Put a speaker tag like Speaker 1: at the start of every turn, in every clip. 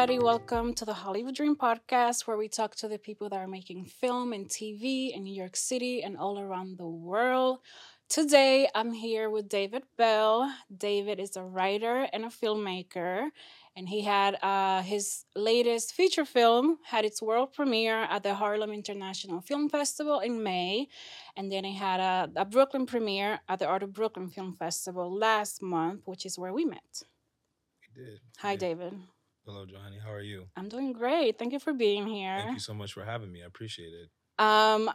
Speaker 1: Everybody. Welcome to the Hollywood Dream Podcast, where we talk to the people that are making film and TV in New York City and all around the world. Today, I'm here with David Bell. David is a writer and a filmmaker, and he had uh, his latest feature film had its world premiere at the Harlem International Film Festival in May, and then he had a, a Brooklyn premiere at the Art of Brooklyn Film Festival last month, which is where we met.
Speaker 2: We did.
Speaker 1: Hi,
Speaker 2: Yeah.
Speaker 1: David.
Speaker 2: Hello, Johnny. How are you?
Speaker 1: I'm doing great. Thank you for being here.
Speaker 2: Thank you so much for having me. I appreciate it.
Speaker 1: Um,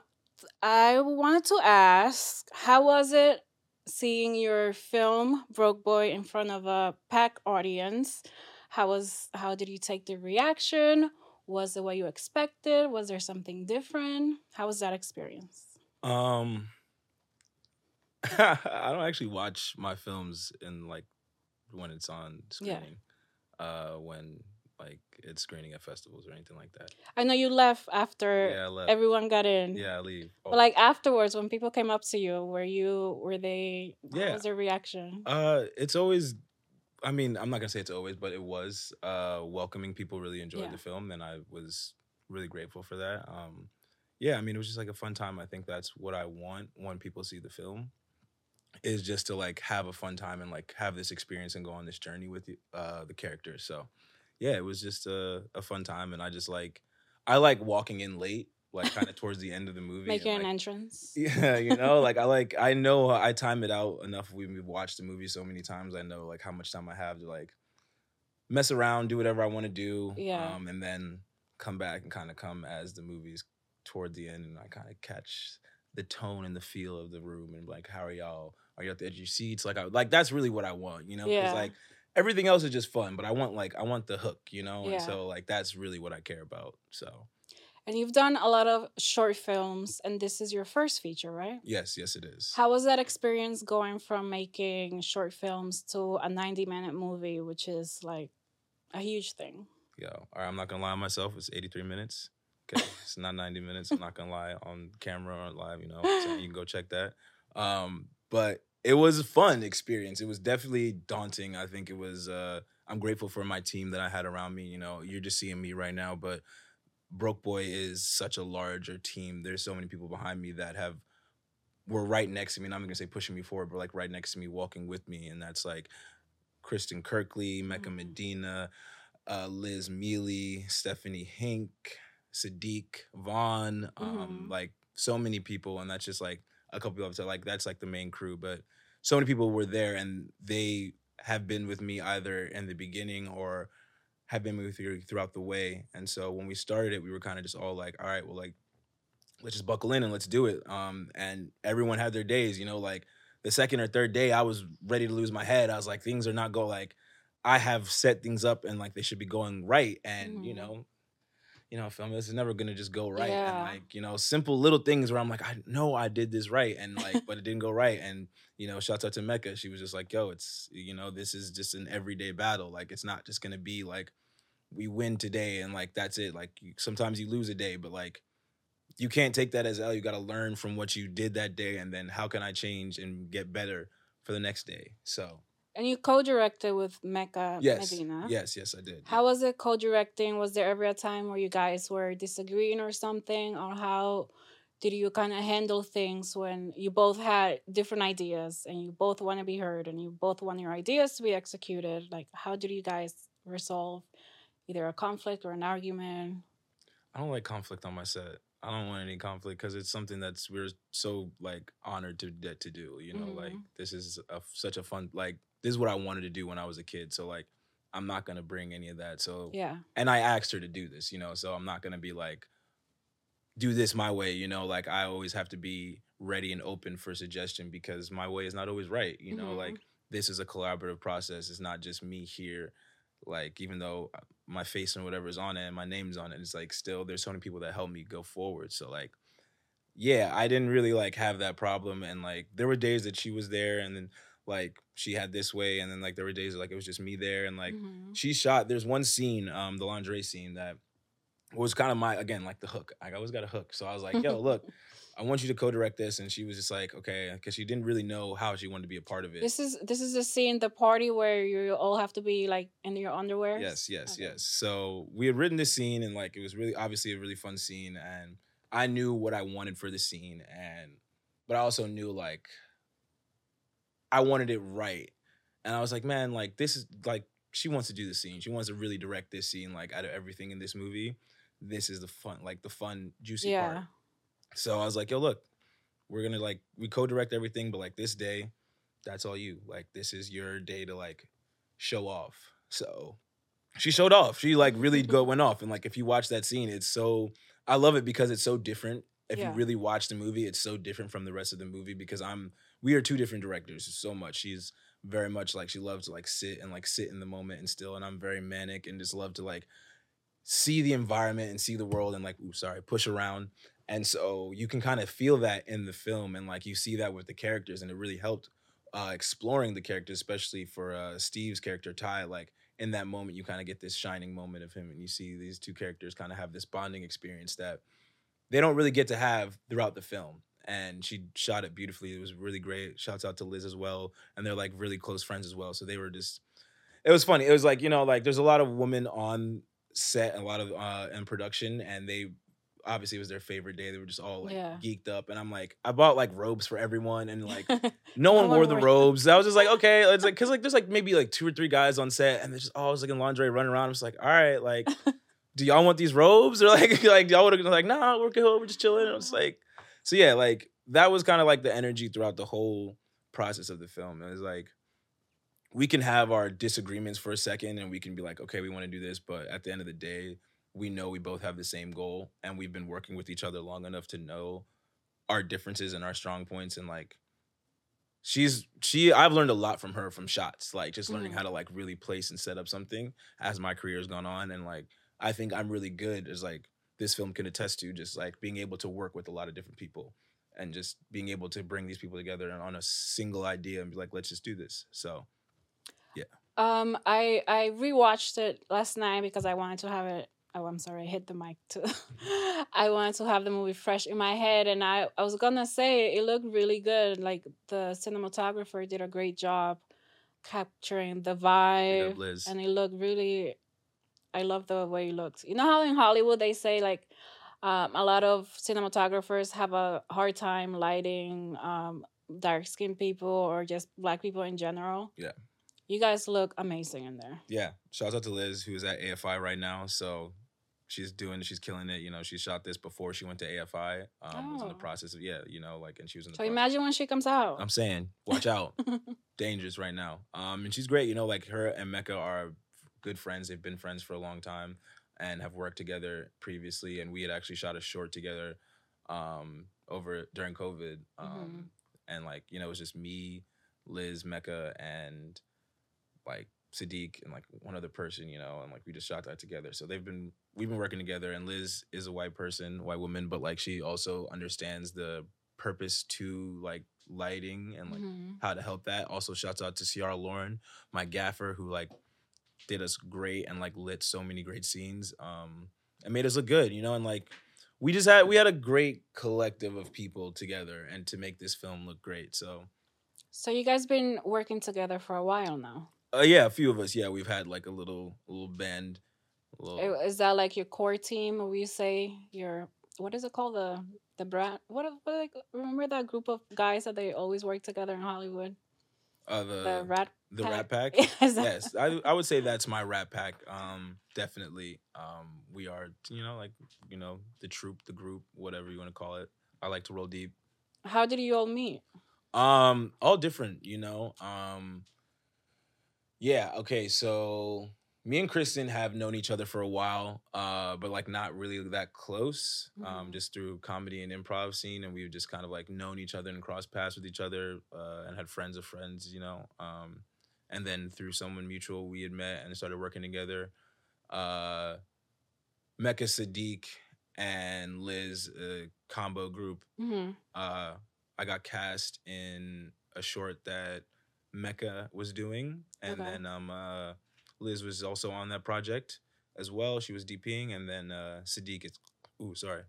Speaker 1: I wanted to ask, how was it seeing your film Broke Boi in front of a packed audience? How was how did you take the reaction? Was it what you expected? Was there something different? How was that experience?
Speaker 2: Um, I don't actually watch my films in like when it's on
Speaker 1: Yeah.
Speaker 2: Uh, when like it's screening at festivals or anything like that.
Speaker 1: I know you left after
Speaker 2: Yeah, left.
Speaker 1: everyone got in.
Speaker 2: yeah, I leave. Oh,
Speaker 1: But like afterwards, when people came up to you, were you were they? What
Speaker 2: Yeah.
Speaker 1: was their reaction?
Speaker 2: Uh, it's always. I mean, I'm not gonna say it's always, but it was uh welcoming. People really enjoyed
Speaker 1: Yeah.
Speaker 2: the film, and I was really grateful for that. Um, yeah, I mean, it was just like a fun time. I think that's what I want when people see the film, is just to like have a fun time and like have this experience and go on this journey with you, uh, the characters. So, yeah, it was just a, a fun time, and I just like, I like walking in late, like kind of towards the end of the movie, and,
Speaker 1: Making an entrance.
Speaker 2: yeah, you know, like I like I know I time it out enough. We've watched the movie so many times. I know like how much time I have to like mess around, do whatever I want to do.
Speaker 1: Yeah.
Speaker 2: Um, and then come back and kind of come as the movie's toward the end, and I kind of catch the tone and the feel of the room, and like how are y'all? Are you at the edge of your seats? Like I like that's really what I want, you know?
Speaker 1: Yeah.
Speaker 2: like everything else is just fun, but I want like I want the hook, you know?
Speaker 1: Yeah.
Speaker 2: And so like that's really what I care about. So
Speaker 1: And you've done a lot of short films, and this is your first feature, right?
Speaker 2: yes, yes, it is.
Speaker 1: How was that experience going from making short films to a 90 minute movie, which is like a huge thing?
Speaker 2: Yo, all right, I'm not gonna lie on myself. It's 83 minutes. Okay, it's not 90 minutes. I'm not gonna lie on camera or live. You know, so you can go check that. Um, but it was a fun experience. It was definitely daunting. I think it was. Uh, I'm grateful for my team that I had around me. You know, you're just seeing me right now, but Broke Boi is such a larger team. There's so many people behind me that have were right next to me. And I'm not gonna say pushing me forward, but like right next to me, walking with me, and that's like Kristen Kirkley, Mecca
Speaker 1: Mhm.
Speaker 2: Medina, uh, Liz Mealy, Stephanie Hink, Sadiq, Vaughn, um,
Speaker 1: Mhm.
Speaker 2: like so many people, and that's just like a couple of so like that's like the main crew, but so many people were there, and they have been with me either in the beginning or have been with me throughout the way. And so when we started it, we were kind of just all like, all right, well, like let's just buckle in and let's do it. Um, and everyone had their days, you know, like the second or third day, I was ready to lose my head. I was like, things are not go like I have set things up and like they should be going right. And you
Speaker 1: Mhm.
Speaker 2: know, you know, film this is never gonna just go right.
Speaker 1: Yeah.
Speaker 2: And like, you know, simple little things where I'm like, I know I did this right, and like, but it didn't go right. And you know, shouts out to Mecca. She was just like, yo, it's you know, this is just an everyday battle. Like, it's not just gonna be like we win today and like that's it. Like you, sometimes you lose a day, but like you can't take that as L. You got to learn from what you did that day, and then how can I change and get better for the next day. So
Speaker 1: And you co directed with Mecca
Speaker 2: yes,
Speaker 1: Medina.
Speaker 2: yes, yes, I did.
Speaker 1: How was it co directing? Was there ever a time where you guys were disagreeing or something? Or how did you kind of handle things when you both had different ideas and you both want to be heard and you both want your ideas to be executed? Like, how did you guys resolve either a conflict or an argument?
Speaker 2: I don't like conflict on my set. I don't want any conflict because it's something that's we're so like honored to get to do. You know, like
Speaker 1: Mhm.
Speaker 2: this is a, such a fun like this is what I wanted to do when I was a kid. So like I'm not gonna bring any of that. So
Speaker 1: Yeah.
Speaker 2: and I asked her to do this, you know, so I'm not gonna be like, do this my way, you know, like I always have to be ready and open for suggestion because my way is not always right, you know,
Speaker 1: Mhm.
Speaker 2: like this is a collaborative process. It's not just me here, like even though uh, my face and whatever is on it and my name's on it, it's like still there's so many people that help me go forward. So like, yeah, I didn't really like have that problem, and like there were days that she was there, and then like she had this way, and then like there were days like it was just me there, and like
Speaker 1: Mhm.
Speaker 2: she shot there's one scene um the lingerie scene that was kind of my again like the hook. I always got a hook, so I was like, "Yo, look, I want you to co-direct this," and she was just like, "Okay," because she didn't really know how she wanted to be a part of it.
Speaker 1: This is this is the scene, the party where you all have to be like in your underwear.
Speaker 2: Yes, yes,
Speaker 1: Okay.
Speaker 2: yes. So we had written this scene, and like it was really obviously a really fun scene, and I knew what I wanted for the scene, and but I also knew like I wanted it right, and I was like, man, like this is like she wants to do the scene. She wants to really direct this scene. Like out of everything in this movie, this is the fun, like the fun, juicy
Speaker 1: Yeah.
Speaker 2: part. So I was like, yo, look, we're gonna like we co-direct everything, but like this day, that's all you. Like this is your day to like show off. So she showed off. She like really go went off. And like if you watch that scene, it's so I love it because it's so different. If
Speaker 1: Yeah.
Speaker 2: you really watch the movie, it's so different from the rest of the movie because I'm we are two different directors so much. She's very much like she loves to like sit and like sit in the moment and still and I'm very manic and just love to like see the environment and see the world and like ooh sorry push around and so you can kind of feel that in the film and like you see that with the characters and it really helped uh exploring the characters especially for uh steve's character ty like in that moment you kind of get this shining moment of him and you see these two characters kind of have this bonding experience that they don't really get to have throughout the film. And she shot it beautifully it was really great shouts out to liz as well and they're like really close friends as well so they were just it was funny it was like you know like there's a lot of women on set a lot of uh in production and they obviously it was their favorite day they were just all like
Speaker 1: Yeah.
Speaker 2: geeked up and i'm like i bought like robes for everyone and like no one wore the robes. I was just like, okay, it's like because like there's like maybe like two or three guys on set, and they're just all just like in lingerie running around. I'm just like, all right, like, do y'all want these robes or like like y'all would have been like, nah, we're good, we're just chilling. I was like, so yeah, like that was kind of like the energy throughout the whole process of the film. It was like we can have our disagreements for a second, and we can be like, okay, we want to do this, but at the end of the day, we know we both have the same goal, and we've been working with each other long enough to know our differences and our strong points and like she's she I've learned a lot from her from shots, like just learning
Speaker 1: Mhm.
Speaker 2: how to like really place and set up something as my career has gone on. And like I think I'm really good as like this film can attest to just like being able to work with a lot of different people and just being able to bring these people together and on a single idea and be like, let's just do this. So yeah
Speaker 1: Um, I I rewatched it last night because I wanted to have it. Oh, I'm sorry, I hit the mic too. I wanted to have the movie fresh in my head, and I I was gonna say it looked really good. Like the cinematographer did a great job capturing the vibe,
Speaker 2: up
Speaker 1: and it looked really. I love the way it looked. You know how in Hollywood they say like. Um, a lot of cinematographers have a hard time lighting um, dark skinned people or just black people in general.
Speaker 2: Yeah.
Speaker 1: You guys look amazing in there.
Speaker 2: yeah. Shout out to Liz, who's at AFI right now. So she's doing she's killing it. You know, she shot this before she went to AFI. Um was in the
Speaker 1: Oh.
Speaker 2: process of yeah, you know, like and she was in the
Speaker 1: So
Speaker 2: process-
Speaker 1: imagine when she comes out.
Speaker 2: I'm saying, watch out. dangerous right now. Um, and she's great. You know, like her and Mecca are good friends. They've been friends for a long time and have worked together previously. And we had actually shot a short together um, over during COVID. Um,
Speaker 1: Mhm.
Speaker 2: And like, you know, it was just me, Liz, Mecca, and like Sadiq and like one other person, you know, and like we just shot that together. So they've been we've been working together and Liz is a white person, white woman, but like she also understands the purpose to like lighting and like
Speaker 1: Mhm.
Speaker 2: how to help that. Also, shouts out to Ciara Lauren, my gaffer, who like did us great and like lit so many great scenes, um, and made us look good, you know. And like we just had we had a great collective of people together, and to make this film look great. So
Speaker 1: So you guys been working together for a while now.
Speaker 2: Uh, yeah, a few of us, yeah, we've had like a little little band. Little,
Speaker 1: Is that like your core team? Or you say your what is it called the the brand? What, what like, remember that group of guys that they always work together in Hollywood?
Speaker 2: uh, the
Speaker 1: The rat.
Speaker 2: the
Speaker 1: Pack?
Speaker 2: Rat Pack. Yes, I I would say that's my Rat Pack. Um, definitely. Um, we are you know like you know the troop, the group, whatever you want to call it. I like to roll deep.
Speaker 1: How did you all meet?
Speaker 2: Um, all different, you know. Um, yeah. Okay. So me and Kristen have known each other for a while, uh, but like not really that close. Um,
Speaker 1: Mhm.
Speaker 2: just through comedy and improv scene, and we've just kind of like known each other and crossed paths with each other, uh, and had friends of friends, you know. Um, and then through someone mutual, we had met and started working together. Uh, Mecca Sadiq and Liz, uh, combo group
Speaker 1: hmm
Speaker 2: uh, I got cast in a short that Mecca was doing, and
Speaker 1: Okay.
Speaker 2: then um, uh, Liz was also on that project. as well. She was DPing, and then uh, Sadiq is. Ooh, sorry.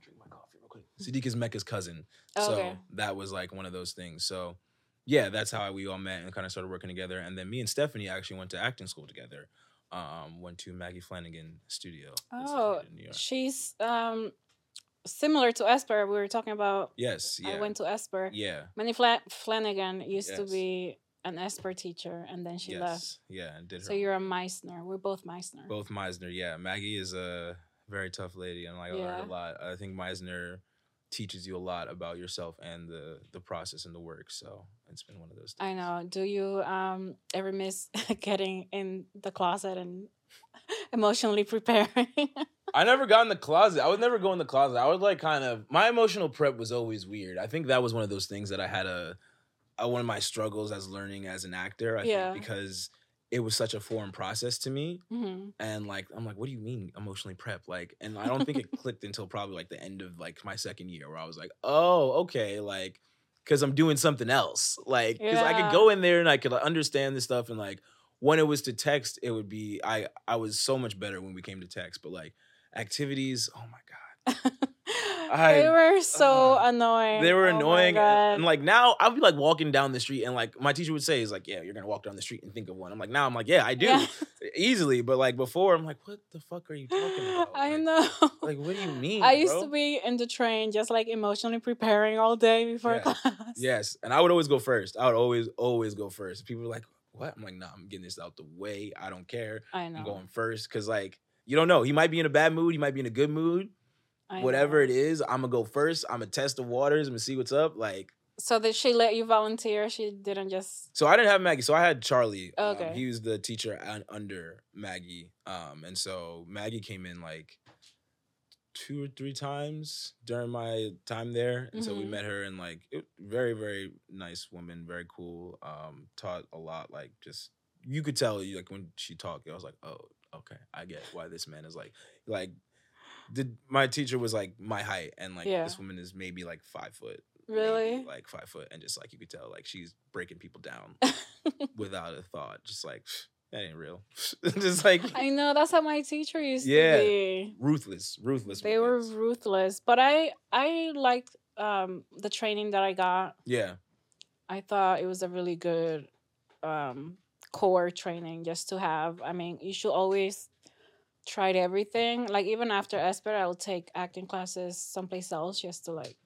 Speaker 2: Drink my coffee real quick. Sadiq is Mecca's cousin,
Speaker 1: Oh,
Speaker 2: so
Speaker 1: okay.
Speaker 2: that was like one of those things. So yeah, that's how we all met and kind of started working together. And then me and Stephanie actually went to acting school together. Um, went to Maggie Flanagan studio.
Speaker 1: Oh,
Speaker 2: located in New York.
Speaker 1: she's um similar to Esper. We were talking about.
Speaker 2: Yes, yeah,
Speaker 1: I went to Esper.
Speaker 2: yeah.
Speaker 1: Maggie Fla- Flanagan used to be an Esper teacher, and then she
Speaker 2: yes,
Speaker 1: left.
Speaker 2: yeah, and did her
Speaker 1: So you're a Meisner. We're both Meisner.
Speaker 2: both Meisner. Yeah, Maggie is a very tough lady, and like I
Speaker 1: Yeah.
Speaker 2: learned a lot. I think Meisner teaches you a lot about yourself and the the process and the work. So it's been one of those.
Speaker 1: I know. Do you um ever miss getting in the closet and emotionally preparing?
Speaker 2: I never got in the closet. I would never go in the closet. I would like kind of my emotional prep was always weird. I think that was one of those things that I had a, a one of my struggles as learning as an actor. I
Speaker 1: Yeah.
Speaker 2: think because it was such a foreign process to me.
Speaker 1: hmm
Speaker 2: And like I'm like, what do you mean emotionally prep? Like, and I don't think it clicked until probably like the end of like my second year where I was like, oh, okay, like because I'm doing something else. Like, because I could go in there and I could like, understand this stuff and like when it was to text, it would be I I was so much better when we came to text, but like activities, oh my god. I-
Speaker 1: they were so
Speaker 2: uh,
Speaker 1: annoying.
Speaker 2: They were
Speaker 1: Oh
Speaker 2: annoying. And, and, like now I'll be like walking down the street and like my teacher would say is like, Yeah, you're gonna walk down the street and think of one. I'm like, now I'm like, Yeah, I do.
Speaker 1: Yeah.
Speaker 2: Easily. But like before, I'm like, what the fuck are you talking about?
Speaker 1: I
Speaker 2: Like-
Speaker 1: know.
Speaker 2: Like, what do you mean?
Speaker 1: I used
Speaker 2: bro?
Speaker 1: to be in the train just like emotionally preparing all day before
Speaker 2: Yeah.
Speaker 1: class.
Speaker 2: Yes, and I would always go first. I would always, always go first. People were like, "What?" I'm like, "Nah, I'm getting this out the way. I don't care.
Speaker 1: I know.
Speaker 2: I'm going first because, like, you don't know. He might be in a bad mood. He might be in a good mood.
Speaker 1: I
Speaker 2: Whatever
Speaker 1: know.
Speaker 2: it is, I'm gonna go first. I'm gonna test the waters. I'm gonna see what's up. Like,
Speaker 1: So did she let you volunteer? She didn't just.
Speaker 2: so I didn't have Maggie. So I had Charlie. Um,
Speaker 1: Okay.
Speaker 2: he was the teacher un- under Maggie. Um, and so Maggie came in like two or three times during my time there, and so we
Speaker 1: Mhm.
Speaker 2: met her and like it, very very nice woman, very cool. Um, taught a lot. Like just you could tell you like when she talked, I was like, oh okay, I get why this man is like like. Did my teacher was like my height and like
Speaker 1: Yeah.
Speaker 2: this woman is maybe like five foot maybe,
Speaker 1: Really?
Speaker 2: like five foot and just like you could tell like she's breaking people down without a thought just like that ain't real just like
Speaker 1: I know that's how my teacher used
Speaker 2: Yeah.
Speaker 1: to be.
Speaker 2: ruthless ruthless
Speaker 1: They were ruthless, but I I liked um the training that I got.
Speaker 2: yeah
Speaker 1: I thought it was a really good um core training just to have. I mean, you should always try everything. Like even after Esper, I will take acting classes someplace else just to like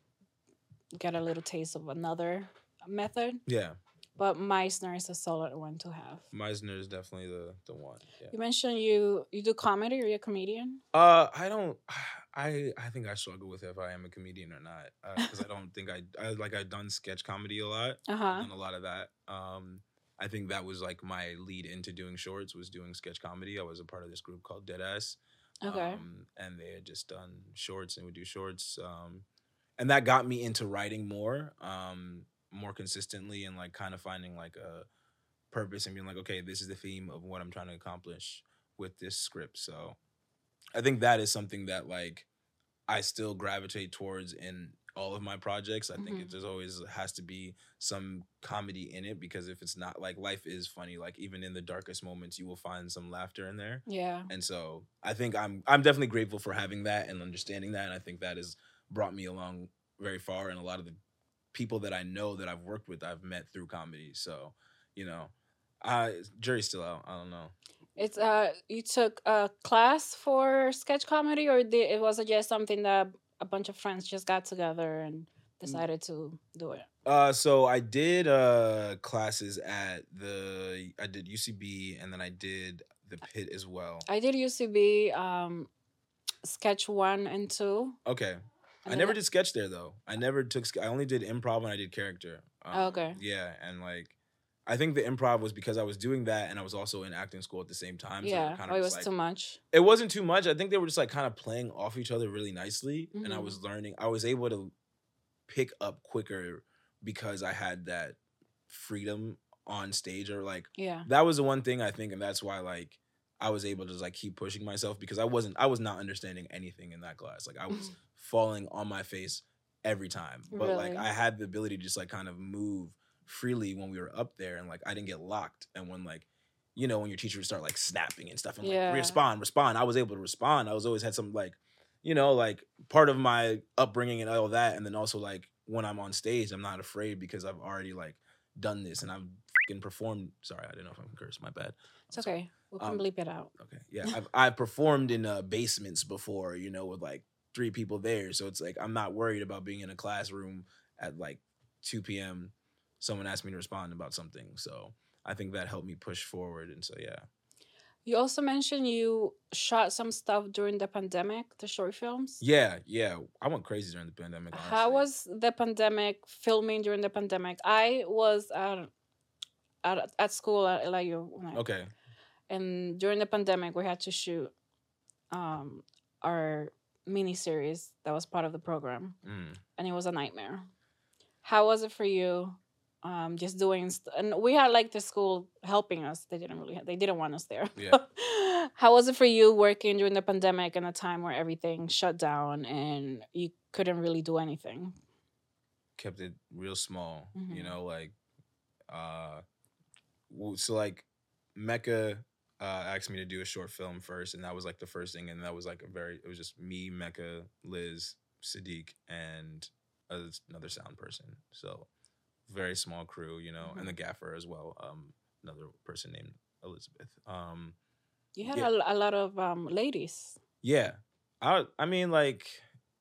Speaker 1: get a little taste of another method.
Speaker 2: yeah
Speaker 1: But Meisner is a solid one to have.
Speaker 2: meisner is definitely the the one yeah
Speaker 1: You mentioned you you do comedy. Are you a comedian?
Speaker 2: uh i don't i i think i struggle with if i am a comedian or not because i don't think i i like i've done sketch comedy a lot
Speaker 1: Uh huh.
Speaker 2: done a lot of that um I think that was like my lead into doing shorts was doing sketch comedy. I was a part of this group called Deadass.
Speaker 1: Okay.
Speaker 2: Um, and they had just done shorts and would do shorts. Um, and that got me into writing more, um, more consistently and like kind of finding like a purpose and being like, okay, this is the theme of what I'm trying to accomplish with this script. So I think that is something that like I still gravitate towards in all of my projects. I think
Speaker 1: Mhm.
Speaker 2: it, there's always has to be some comedy in it because if it's not like life is funny, like even in the darkest moments, you will find some laughter in there.
Speaker 1: Yeah.
Speaker 2: And so I think I'm I'm definitely grateful for having that and understanding that. And I think that has brought me along very far. And a lot of the people that I know that I've worked with, I've met through comedy. So, you know, I jury's still out. I don't know.
Speaker 1: It's uh you took a class for sketch comedy or did, it was it just something that a bunch of friends just got together and decided to do it.
Speaker 2: Uh, so I did uh classes at the I did UCB and then I did the Pit as well.
Speaker 1: I did UCB um sketch 1 and 2.
Speaker 2: Okay,
Speaker 1: and
Speaker 2: I never did sketch there though. I never took. I only did improv and I did character. Um,
Speaker 1: okay.
Speaker 2: Yeah, and like, I think the improv was because I was doing that and I was also in acting school at the same time. So
Speaker 1: Yeah,
Speaker 2: kind
Speaker 1: oh, it was
Speaker 2: like,
Speaker 1: too much.
Speaker 2: It wasn't too much. I think they were just like kind of playing off each other really nicely, and I
Speaker 1: Mhm.
Speaker 2: was learning. I was able to pick up quicker because I had that freedom on stage or like
Speaker 1: Yeah.
Speaker 2: that was the one thing I think, and that's why like I was able to just like keep pushing myself because I wasn't I was not understanding anything in that class. Like I was falling on my face every time. But like I had the ability to just like kind of move freely when we were up there and like I didn't get locked. And when like you know, when your teacher would start like snapping and stuff and
Speaker 1: Yeah.
Speaker 2: like respond, respond. I was able to respond. I was always had some like, you know, like part of my upbringing and all that. And then also like when I'm on stage, I'm not afraid because I've already like done this and I've fucking performed. Sorry, I didn't know if I'm cursed. My bad.
Speaker 1: It's okay. We can
Speaker 2: Um,
Speaker 1: bleep it out.
Speaker 2: Okay. Yeah. I've I've performed in uh, basements before, you know, with like three people there. So it's like I'm not worried about being in a classroom at like 2 p.m. Someone asked me to respond about something. So I think that helped me push forward. And so yeah.
Speaker 1: You also mentioned you shot some stuff during the pandemic, the short films.
Speaker 2: Yeah, yeah. I went crazy during the pandemic.
Speaker 1: How was the pandemic filming during the pandemic? I was at at, at school at LIU, when I-
Speaker 2: Okay.
Speaker 1: and during the pandemic, we had to shoot um, our mini series that was part of the program,
Speaker 2: Mm.
Speaker 1: and it was a nightmare. How was it for you? Um, just doing, st- and we had like the school helping us. They didn't really, they didn't want us there.
Speaker 2: Yeah.
Speaker 1: How was it for you working during the pandemic and a time where everything shut down and you couldn't really do anything?
Speaker 2: kept it real small you
Speaker 1: Mhm.
Speaker 2: know like uh so like mecca uh asked me to do a short film first and that was like the first thing and that was like a very it was just me mecca liz sadiq and another sound person so very small crew you know and the gaffer as well um another person named elizabeth um
Speaker 1: You had
Speaker 2: Yeah.
Speaker 1: a, a lot of um, ladies.
Speaker 2: Yeah. I I mean like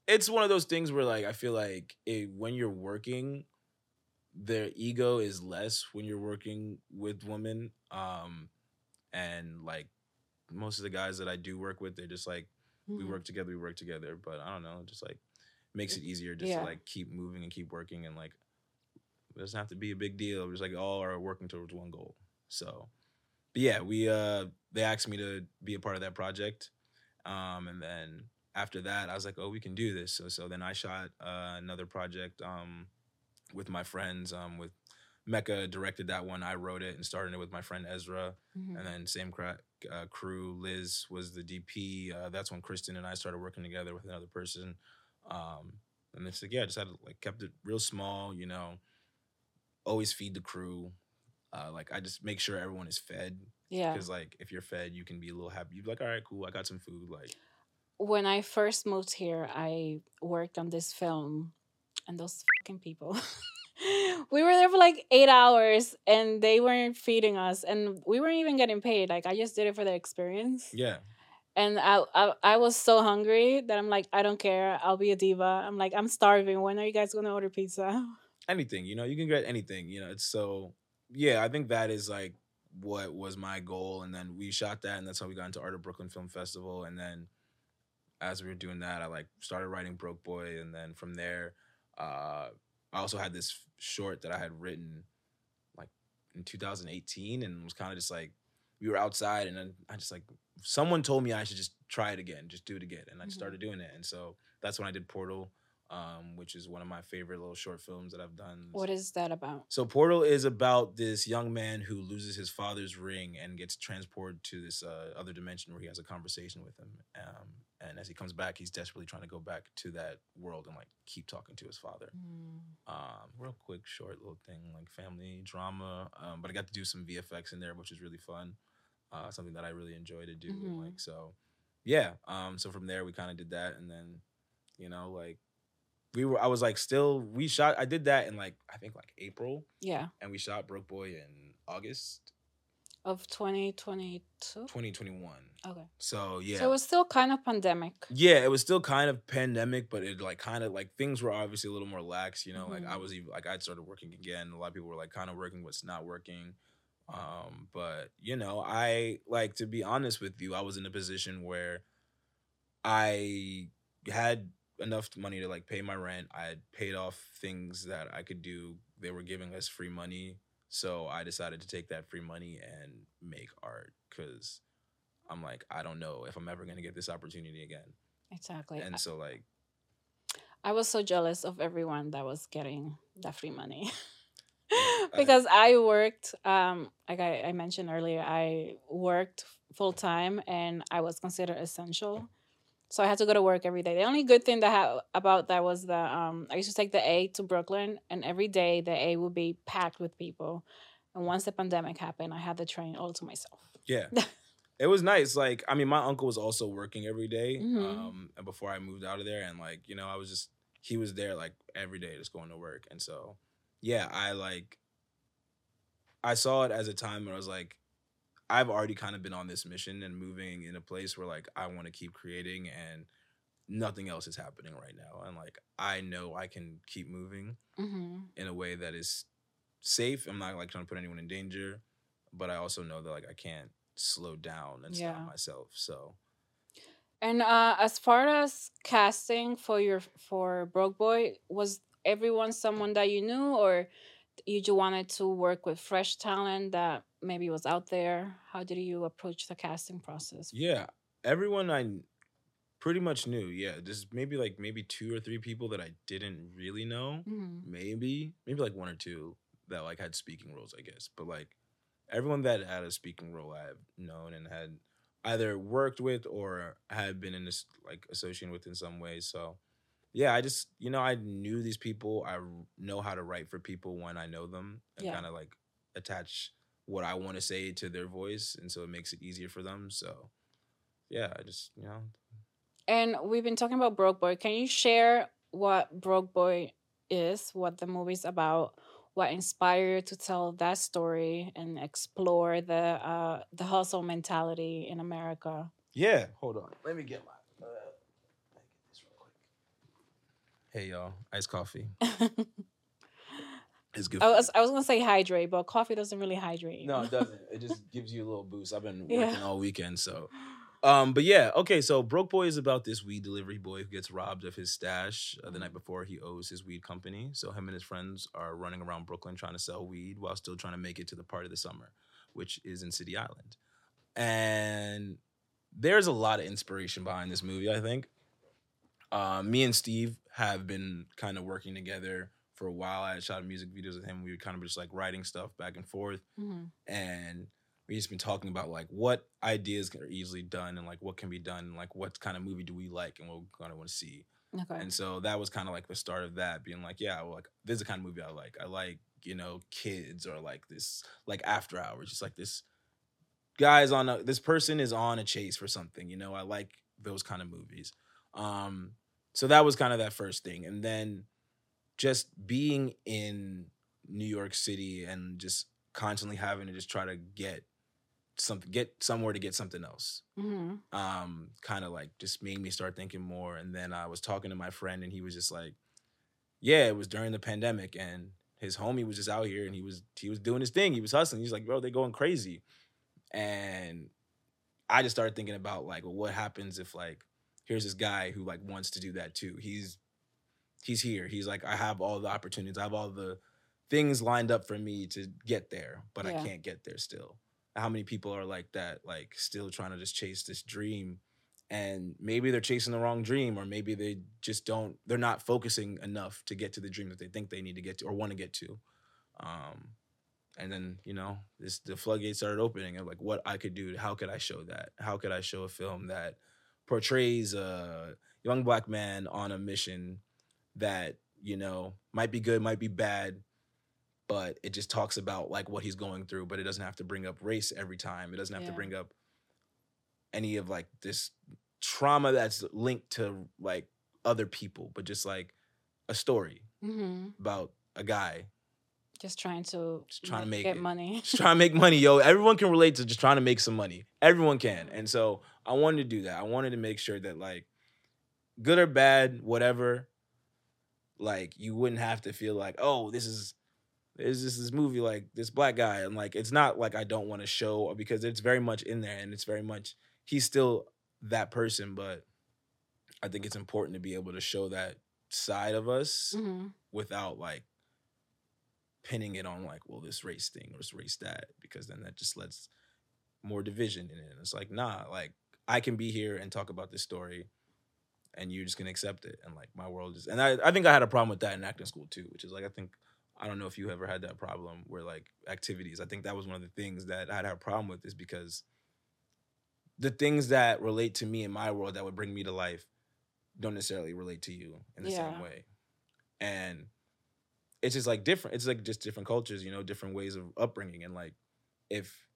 Speaker 2: it's one of those things where like I feel like it, when you're working their ego is less when you're working with women um and like most of the guys that I do work with they're just like we
Speaker 1: Mhm.
Speaker 2: work together we work together but I don't know just like makes it easier just
Speaker 1: Yeah.
Speaker 2: to like keep moving and keep working and like it doesn't have to be a big deal. We're just like all are working towards one goal. So but yeah we uh they asked me to be a part of that project. Um and then after that i was like oh we can do this. So so then i shot uh, another project um with my friends um with mecca directed that one. I wrote it and started it with my friend ezra.
Speaker 1: Mhm.
Speaker 2: and then same cra- uh, crew liz was the dp uh, that's when kristen and i started working together with another person. Um and it's like yeah just had to, like kept it real small you know always feed the crew uh like i just make sure everyone is fed
Speaker 1: Yeah.
Speaker 2: because like if you're fed you can be a little happy you're like all right cool i got some food like
Speaker 1: When I first moved here, I worked on this film, and those fucking people. we were there for like eight hours, and they weren't feeding us, and we weren't even getting paid. Like I just did it for the experience.
Speaker 2: yeah
Speaker 1: And I, I I was so hungry that I'm like, I don't care. I'll be a diva. I'm like, I'm starving. When are you guys gonna order pizza?
Speaker 2: anything you know you can get anything you know it's so yeah i think that is like what was my goal and then we shot that and that's how we got into art of brooklyn film festival and then as we were doing that i like started writing broke boi and then from there uh i also had this short that i had written like in 2018 and was kind of just like we were outside and then i just like someone told me i should just try it again just do it again and i
Speaker 1: Mhm.
Speaker 2: started doing it and so that's when i did portal um, which is one of my favorite little short films that I've done.
Speaker 1: What is that about?
Speaker 2: So Portal is about this young man who loses his father's ring and gets transported to this uh, other dimension where he has a conversation with him. Um, and as he comes back, he's desperately trying to go back to that world and like keep talking to his father. Um, real quick, short little thing like family drama. Um, but I got to do some VFX in there, which is really fun. Uh, something that I really enjoy to do.
Speaker 1: Mhm.
Speaker 2: Like so, yeah. Um, so from there we kind of did that, and then you know like we were. I was like still. We shot. I did that in like I think like April
Speaker 1: Yeah,
Speaker 2: and we shot Broke Boi in August
Speaker 1: of 2022.
Speaker 2: 2021.
Speaker 1: Okay,
Speaker 2: So yeah,
Speaker 1: so it was still kind of pandemic.
Speaker 2: yeah, it was still kind of pandemic, but it like kind of like things were obviously a little more lax. You know, like I
Speaker 1: Mhm.
Speaker 2: was even like I'd started working again. A lot of people were like kind of working what's not working. Um, but you know, I like to be honest with you, I was in a position where I had enough money to like pay my rent. I had paid off things that I could do. They were giving us free money. So I decided to take that free money and make art because I'm like, I don't know if I'm ever going to get this opportunity again.
Speaker 1: Exactly.
Speaker 2: And so, like,
Speaker 1: I was so jealous of everyone that was getting that free money.
Speaker 2: I-
Speaker 1: because I worked, um, like I, I mentioned earlier, I worked full time and I was considered essential. So I had to go to work every day. The only good thing that ha- about that was that um, I used to take the A to Brooklyn, and every day the A would be packed with people. And once the pandemic happened, I had the train all to myself.
Speaker 2: Yeah. it was nice. Like, I mean, my uncle was also working every day,
Speaker 1: Mhm.
Speaker 2: Um, and before I moved out of there, and like, you know, I was just he was there like every day just going to work. And so yeah, I like I saw it as a time where I was like, I've already kind of been on this mission and moving in a place where like I want to keep creating and nothing else is happening right now. And like I know I can keep moving
Speaker 1: hmm
Speaker 2: in a way that is safe. I'm not like trying to put anyone in danger, but I also know that like I can't slow down and
Speaker 1: Yeah.
Speaker 2: stop myself. So
Speaker 1: And uh, as far as casting for your for Broke Boi, was everyone someone that you knew, or you just wanted to work with fresh talent that maybe was out there? How did you approach the casting process?
Speaker 2: yeah, everyone I pretty much knew. Yeah, just maybe like maybe two or three people that I didn't really know.
Speaker 1: hmm
Speaker 2: Maybe maybe like one or two that like had speaking roles, I guess. But like everyone that had a speaking role, I've known and had either worked with or had been in this like associated with in some way. So yeah, I just you know I knew these people. I know how to write for people when I know them and
Speaker 1: Yeah.
Speaker 2: kind of like attach what I want to say to their voice, and so it makes it easier for them. So yeah, I just you know
Speaker 1: And we've been talking about Broke Boi. Can you share what Broke Boi is, what the movie's about, what inspired you to tell that story and explore the uh, the hustle mentality in America?
Speaker 2: yeah. Hold on, let me get my. Uh, get this real quick. Hey y'all, iced coffee. It's good.
Speaker 1: I was I was gonna say hydrate, but coffee doesn't really hydrate.
Speaker 2: No, it doesn't. It just gives you a little boost. I've been
Speaker 1: Yeah.
Speaker 2: working all weekend, so. Um, but yeah, okay. So broke boi is about this weed delivery boy who gets robbed of his stash uh, the night before he owes his weed company. So him and his friends are running around Brooklyn trying to sell weed while still trying to make it to the part of the summer, which is in City Island. And there's a lot of inspiration behind this movie. I think. Uh, me and Steve have been kind of working together for a while. I had shot music videos with him. We were kind of just like writing stuff back and forth
Speaker 1: Mhm.
Speaker 2: and we just been talking about like what ideas are easily done and like what can be done and like what kind of movie do we like and what we kind of want to see
Speaker 1: Okay.
Speaker 2: and so that was kind of like the start of that being like yeah well, like this is the kind of movie i like i like you know kids or like this like after hours just like this guys on a this person is on a chase for something you know i like those kind of movies um so that was kind of that first thing and then just being in new york city and just constantly having to just try to get something get somewhere to get something else.
Speaker 1: Hmm
Speaker 2: um kind of like just made me start thinking more. And then i was talking to my friend and he was just like yeah it was during the pandemic and his homie was just out here and he was he was doing his thing. He was hustling. He's like bro they're going crazy. And i just started thinking about like well, what happens if like here's this guy who like wants to do that too. He's he's here. He's like i have all the opportunities. I have all the things lined up for me to get there but
Speaker 1: Yeah.
Speaker 2: i can't get there still. How many people are like that like still trying to just chase this dream? And maybe they're chasing the wrong dream or maybe they just don't they're not focusing enough to get to the dream that they think they need to get to or want to get to. Um and then you know this the floodgates started opening of like what i could do how could i show that? How could i show a film that portrays a young black man on a mission that you know might be good might be bad but it just talks about like what he's going through but it doesn't have to bring up race every time. It doesn't have to bring up any of like this trauma that's linked to like other people but just like a story
Speaker 1: hmm
Speaker 2: about a guy.
Speaker 1: Just trying to
Speaker 2: Just trying to make
Speaker 1: get
Speaker 2: it.
Speaker 1: money.
Speaker 2: just trying to make money yo. Everyone can relate to just trying to make some money. Everyone can. And so i wanted to do that. I wanted to make sure that like good or bad whatever like you wouldn't have to feel like oh this is there's this this movie like this black guy and like it's not like i don't want to show because it's very much in there and it's very much he's still that person but i think it's important to be able to show that side of us
Speaker 1: hmm
Speaker 2: without like pinning it on like, well, this race thing or this race that, because then that just lets more division in it. And it's like, nah, like I can be here and talk about this story and you're just gonna accept it. And like my world is and I, I think I had a problem with that in acting school too, which is like I think I don't know if you ever had that problem where like activities. I think that was one of the things that I'd have a problem with is because the things that relate to me in my world that would bring me to life don't necessarily relate to you in the
Speaker 1: Yeah.
Speaker 2: same way. And it's just like different. It's like just different cultures, you know, different ways of upbringing, and like if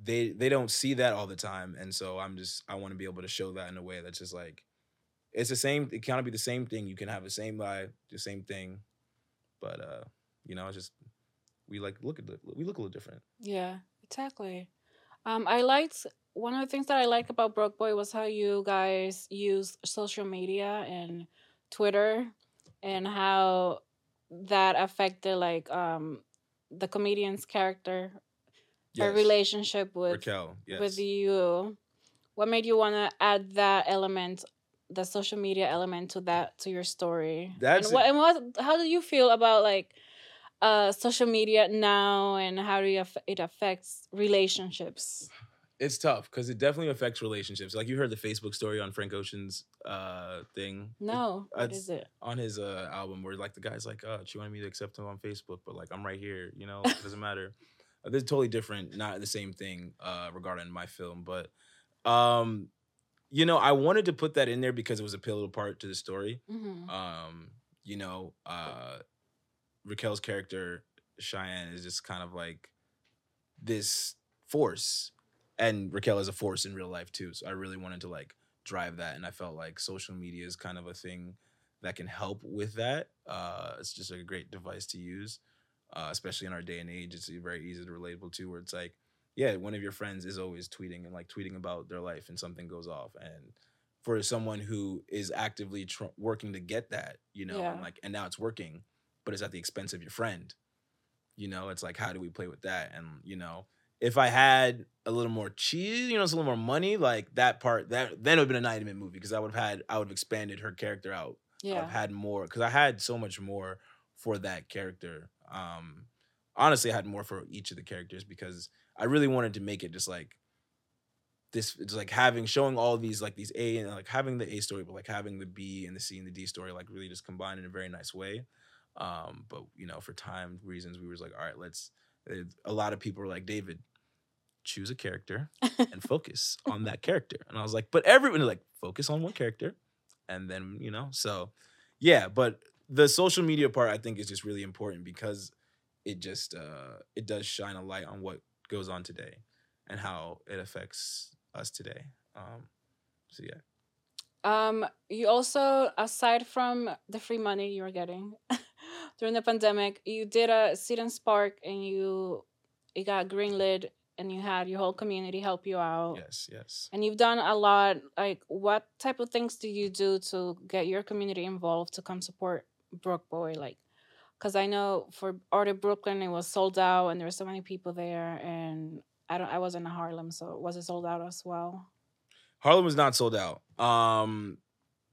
Speaker 2: they they don't see that all the time, and so I'm just I want to be able to show that in a way that's just like it's the same. It kind of be the same thing. You can have the same life, the same thing, but uh, you know, it's just we like look at the, we look a little different.
Speaker 1: Yeah, exactly. Um, I liked one of the things that I liked about Broke Boi was how you guys use social media and Twitter and how that affected like um the comedian's character her
Speaker 2: Yes.
Speaker 1: relationship with
Speaker 2: Raquel, yes.
Speaker 1: with you what made you want to add that element the social media element to that to your story
Speaker 2: That's
Speaker 1: and what, and what how do you feel about like uh social media now and how do you it affects relationships
Speaker 2: it's tough because it definitely affects relationships. Like you heard the Facebook story on Frank Ocean's uh thing.
Speaker 1: no what
Speaker 2: it's-
Speaker 1: is it
Speaker 2: on his uh album where like the guy's like, oh, she wanted me to accept him on Facebook, but like I'm right here, you know, it doesn't matter. This is totally different, not the same thing uh regarding my film, but um, you know, I wanted to put that in there because it was a pivotal part to the story.
Speaker 1: hmm
Speaker 2: Um, you know, uh Raquel's character, Cheyenne, is just kind of like this force. And Raquel is a force in real life too. So I really wanted to like drive that. And I felt like social media is kind of a thing that can help with that. Uh it's just a great device to use. Uh, especially in our day and age, it's very easy to relatable to where it's like, yeah, one of your friends is always tweeting and like tweeting about their life and something goes off. And for someone who is actively tr- working to get that, you know,
Speaker 1: Yeah.
Speaker 2: and like, and now it's working, but it's at the expense of your friend. You know, it's like, how do we play with that? And you know, if I had a little more cheese, you know, it's a little more money, like that part, that then it would have been a 90 minute movie because I would have had, I would have expanded her character out.
Speaker 1: Yeah.
Speaker 2: I've had more because I had so much more for that character. Um, honestly, I had more for each of the characters because I really wanted to make it just like this. It's like having showing all these like these A and like having the A story, but like having the B and the C and the D story like really just combined in a very nice way. Um, but you know, for time reasons, we was like, all right, let's. uh, A lot of people were like, David, choose a character and focus on that character. And I was like, but everyone like focus on one character, and then you know, so yeah. But the social media part, I think, is just really important because it just uh it does shine a light on what goes on today and how it affects us today. Um, so yeah,
Speaker 1: Um, you also, aside from the free money you were getting during the pandemic, you did a and spark, and you it got greenlit, and you had your whole community help you out.
Speaker 2: yes, yes.
Speaker 1: And you've done a lot. Like, what type of things do you do to get your community involved to come support Broke Boi? Like, because I know for Art of Brooklyn, it was sold out, and there were so many people there, and I don't. I wasn't in Harlem, so was it sold out as well?
Speaker 2: Harlem was not sold out. Um,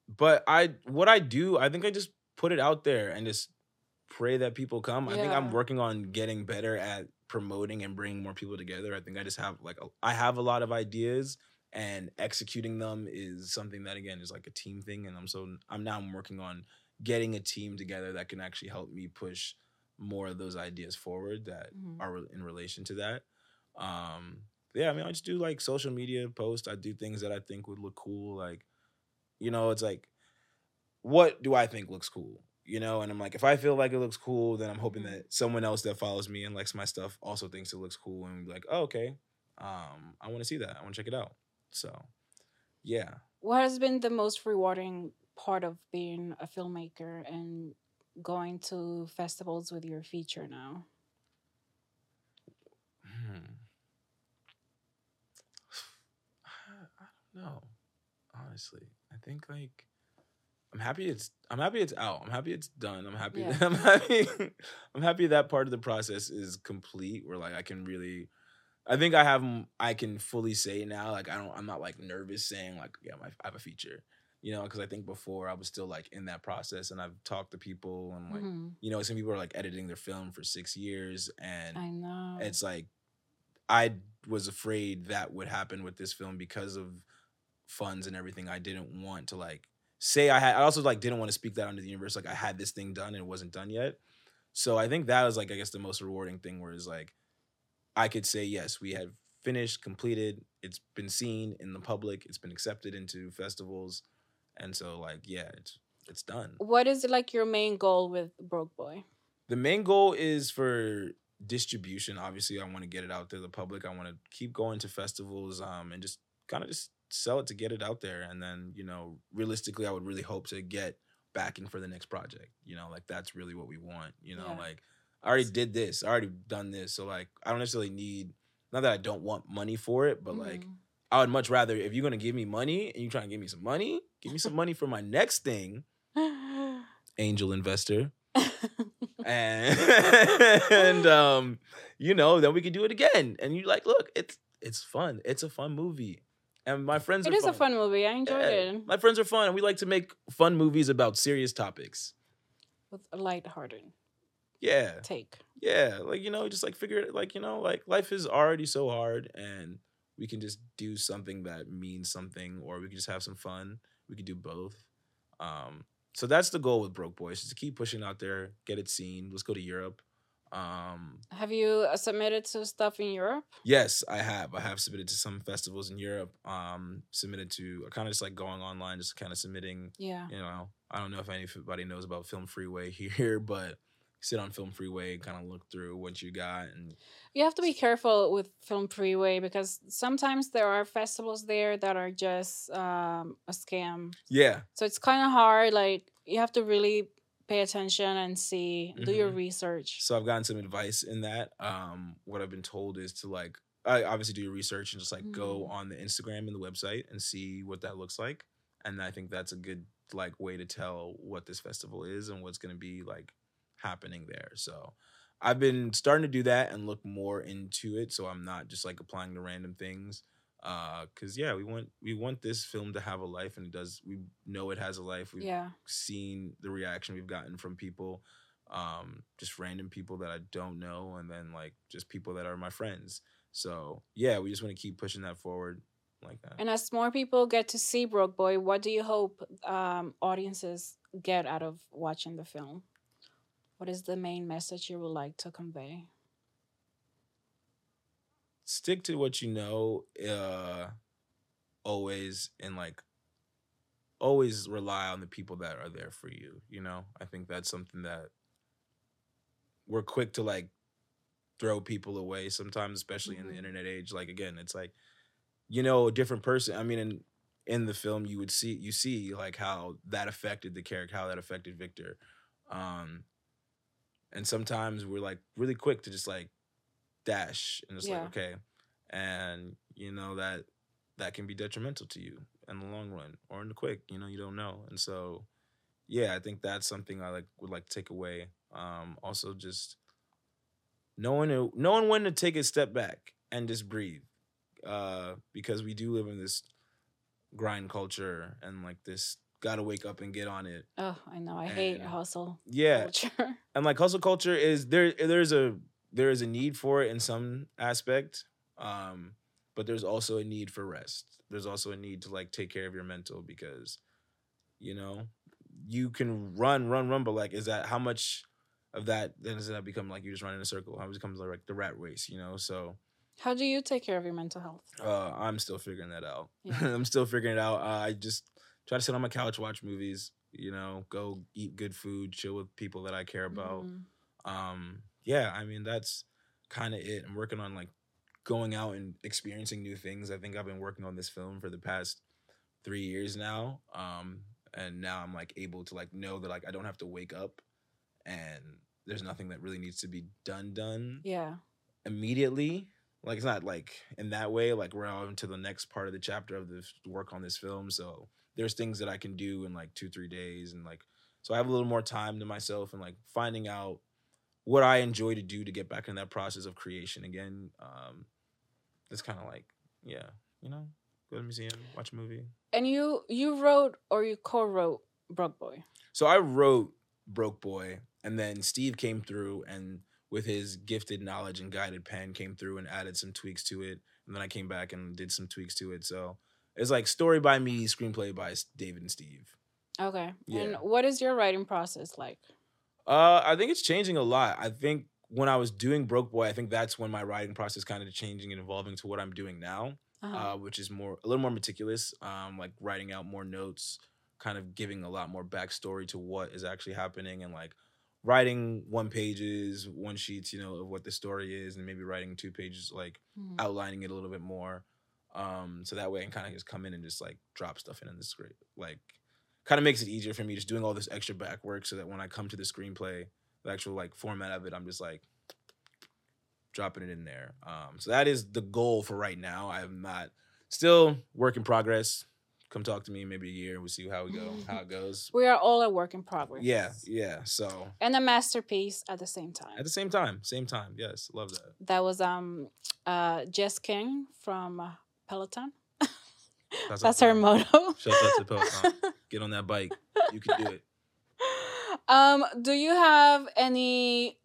Speaker 2: but I what I do, I think I just put it out there and just pray that people come. I think I'm working on getting better at promoting and bringing more people together. I think I just have like a, I have a lot of ideas and executing them is something that again is like a team thing and I'm so I'm now I'm working on getting a team together that can actually help me push more of those ideas forward that
Speaker 1: Mhm.
Speaker 2: are in relation to that. Um yeah, I mean I just do like social media posts. I do things that I think would look cool like you know, it's like what do I think looks cool? You know, and I'm like, if I feel like it looks cool, then I'm hoping that someone else that follows me and likes my stuff also thinks it looks cool and be like, oh, okay, um, I want to see that. I want to check it out. So, yeah.
Speaker 1: What has been the most rewarding part of being a filmmaker and going to festivals with your feature now?
Speaker 2: Hmm. I I don't know. Honestly, I think like I'm happy it's I'm happy it's out. I'm happy it's done. I'm happy
Speaker 1: Yeah.
Speaker 2: I'm happy I'm happy that part of the process is complete where like I can really I think I have I can fully say now like I don't I'm not like nervous saying like yeah my, I have a feature. You know, because I think before I was still like in that process and I've talked to people and like
Speaker 1: Mhm.
Speaker 2: you know some people are like editing their film for 6 years and
Speaker 1: I know.
Speaker 2: it's like I was afraid that would happen with this film because of funds and everything. I didn't want to like say I had. I also like didn't want to speak that onto the universe. Like I had this thing done and it wasn't done yet. So I think that was like I guess the most rewarding thing, where it's like I could say yes, we have finished, completed. It's been seen in the public. It's been accepted into festivals, and so like yeah, it's it's done.
Speaker 1: what is like your main goal with Broke Boi?
Speaker 2: the main goal is for distribution. Obviously, I want to get it out to the public. I want to keep going to festivals um, and just kind of just sell it to get it out there. And then, you know, realistically, I would really hope to get backing for the next project. You know, like that's really what we want. You know,
Speaker 1: Yeah.
Speaker 2: like I already did this, I already done this. So like I don't necessarily need not that I don't want money for it, but like
Speaker 1: Mhm.
Speaker 2: I would much rather if you're gonna give me money and you try and give me some money, give me some money for my next thing, angel investor. And and um, you know, then we could do it again. And you like, look, it's it's fun. It's a fun movie. And my friends
Speaker 1: it is a fun movie. I enjoyed it.
Speaker 2: My friends are fun and we like to make fun movies about serious topics.
Speaker 1: With a lighthearted
Speaker 2: Yeah.
Speaker 1: take.
Speaker 2: Yeah. Like, you know, just like figure it like, you know, like life is already so hard and we can just do something that means something or we can just have some fun. We could do both. Um, so that's the goal with Broke Bois, is to keep pushing out there, get it seen. Let's go to Europe. Um,
Speaker 1: Have you uh, submitted to stuff in Europe?
Speaker 2: yes, I have. I have submitted to some festivals in Europe. Um, submitted to kind of just like going online, just kind of submitting
Speaker 1: Yeah.
Speaker 2: you know, I don't know if anybody knows about FilmFreeway here, but sit on FilmFreeway and kind of look through what you got and
Speaker 1: You have to be careful with FilmFreeway because sometimes there are festivals there that are just um, a scam.
Speaker 2: yeah,
Speaker 1: So it's kind of hard. Like you have to really pay attention and see, do your
Speaker 2: Mhm.
Speaker 1: research.
Speaker 2: so I've gotten some advice in that. Um, what I've been told is to like, I obviously do your research and just like go
Speaker 1: Mhm.
Speaker 2: on the Instagram and the website and see what that looks like, and I think that's a good like way to tell what this festival is and what's going to be like happening there. So. I've been starting to do that and look more into it, so I'm not just like applying to random things. Uh, cause yeah, we want we want this film to have a life, and it does. We know it has a life. We've
Speaker 1: Yeah.
Speaker 2: seen the reaction we've gotten from people, um, just random people that I don't know, and then like just people that are my friends. So yeah, we just want to keep pushing that forward like that.
Speaker 1: And as more people get to see Broke Boi, what do you hope um, audiences get out of watching the film? What is the main message you would like to convey?
Speaker 2: Stick to what you know. Uh, always and like always rely on the people that are there for you. You know, I think that's something that we're quick to like throw people away sometimes, especially in the
Speaker 1: Mhm.
Speaker 2: internet age. Like again, it's like you know a different person. I mean, in in the film, you would see you see like how that affected the character, how that affected Victor. Um, and sometimes we're like really quick to just like dash and it's
Speaker 1: Yeah.
Speaker 2: like okay, and you know that that can be detrimental to you in the long run or in the quick. You know, you don't know, and so yeah, I think that's something I like would like to take away. Um, also, just knowing to, knowing when to take a step back and just breathe, uh, because we do live in this grind culture and like this gotta wake up and get on it.
Speaker 1: Oh, I know. I hate hustle
Speaker 2: Yeah,
Speaker 1: culture.
Speaker 2: and like hustle culture is there. There's a there is a need for it in some aspect, um, but there's also a need for rest. There's also a need to like take care of your mental because, you know, you can run, run, run, but like, is that how much of that then does that become like you just run in a circle? How it becomes like the rat race, you know? So
Speaker 1: How do you take care of your mental health?
Speaker 2: uh, I'm still figuring that out.
Speaker 1: Yeah.
Speaker 2: I'm still figuring it out. Uh, I just try to sit on my couch, watch movies, you know, go eat good food, chill with people that I care about
Speaker 1: Mhm.
Speaker 2: um yeah i mean that's kind of it i'm working on like going out and experiencing new things i think i've been working on this film for the past three years now um and now i'm like able to like know that like i don't have to wake up and there's nothing that really needs to be done done
Speaker 1: Yeah.
Speaker 2: immediately like it's not like in that way like we're on to the next part of the chapter of the work on this film so there's things that i can do in like two three days and like so i have a little more time to myself and like finding out what i enjoy to do to get back in that process of creation again um it's kind of like yeah you know go to the museum watch a movie
Speaker 1: And you you wrote or you co-wrote Broke Boi.
Speaker 2: So I wrote Broke Boi, and then Steve came through and with his gifted knowledge and guided pen came through and added some tweaks to it. And then I came back and did some tweaks to it. So it's like story by me, screenplay by David and Steve.
Speaker 1: Okay.
Speaker 2: Yeah.
Speaker 1: And what is your writing process like?
Speaker 2: Uh, I think it's changing a lot. I think when I was doing Broke Boi, I think that's when my writing process kind of changing and evolving to what I'm doing now.
Speaker 1: Uh-huh.
Speaker 2: uh, which is more a little more meticulous, um, like writing out more notes, kind of giving a lot more backstory to what is actually happening and like writing one pages, one sheets, you know, of what the story is, and maybe writing two pages, like
Speaker 1: Mhm.
Speaker 2: outlining it a little bit more. Um, so that way I can kind of just come in and just like drop stuff in in the script. Like kind of makes it easier for me just doing all this extra back work so that when I come to the screenplay, the actual like format of it, I'm just like dropping it in there. Um, so that is the goal for right now. I am not still work in progress. Come talk to me maybe a year. We'll see how we go, how it goes.
Speaker 1: We are all a work in progress.
Speaker 2: Yeah, yeah. So
Speaker 1: And a masterpiece at the same time.
Speaker 2: at the same time, same time. Yes, love that.
Speaker 1: that was um uh Jess King from uh, Peloton.
Speaker 2: That's
Speaker 1: That's her motto.
Speaker 2: Shout out to Peloton. Get on that bike. You can do it.
Speaker 1: Um, do you have any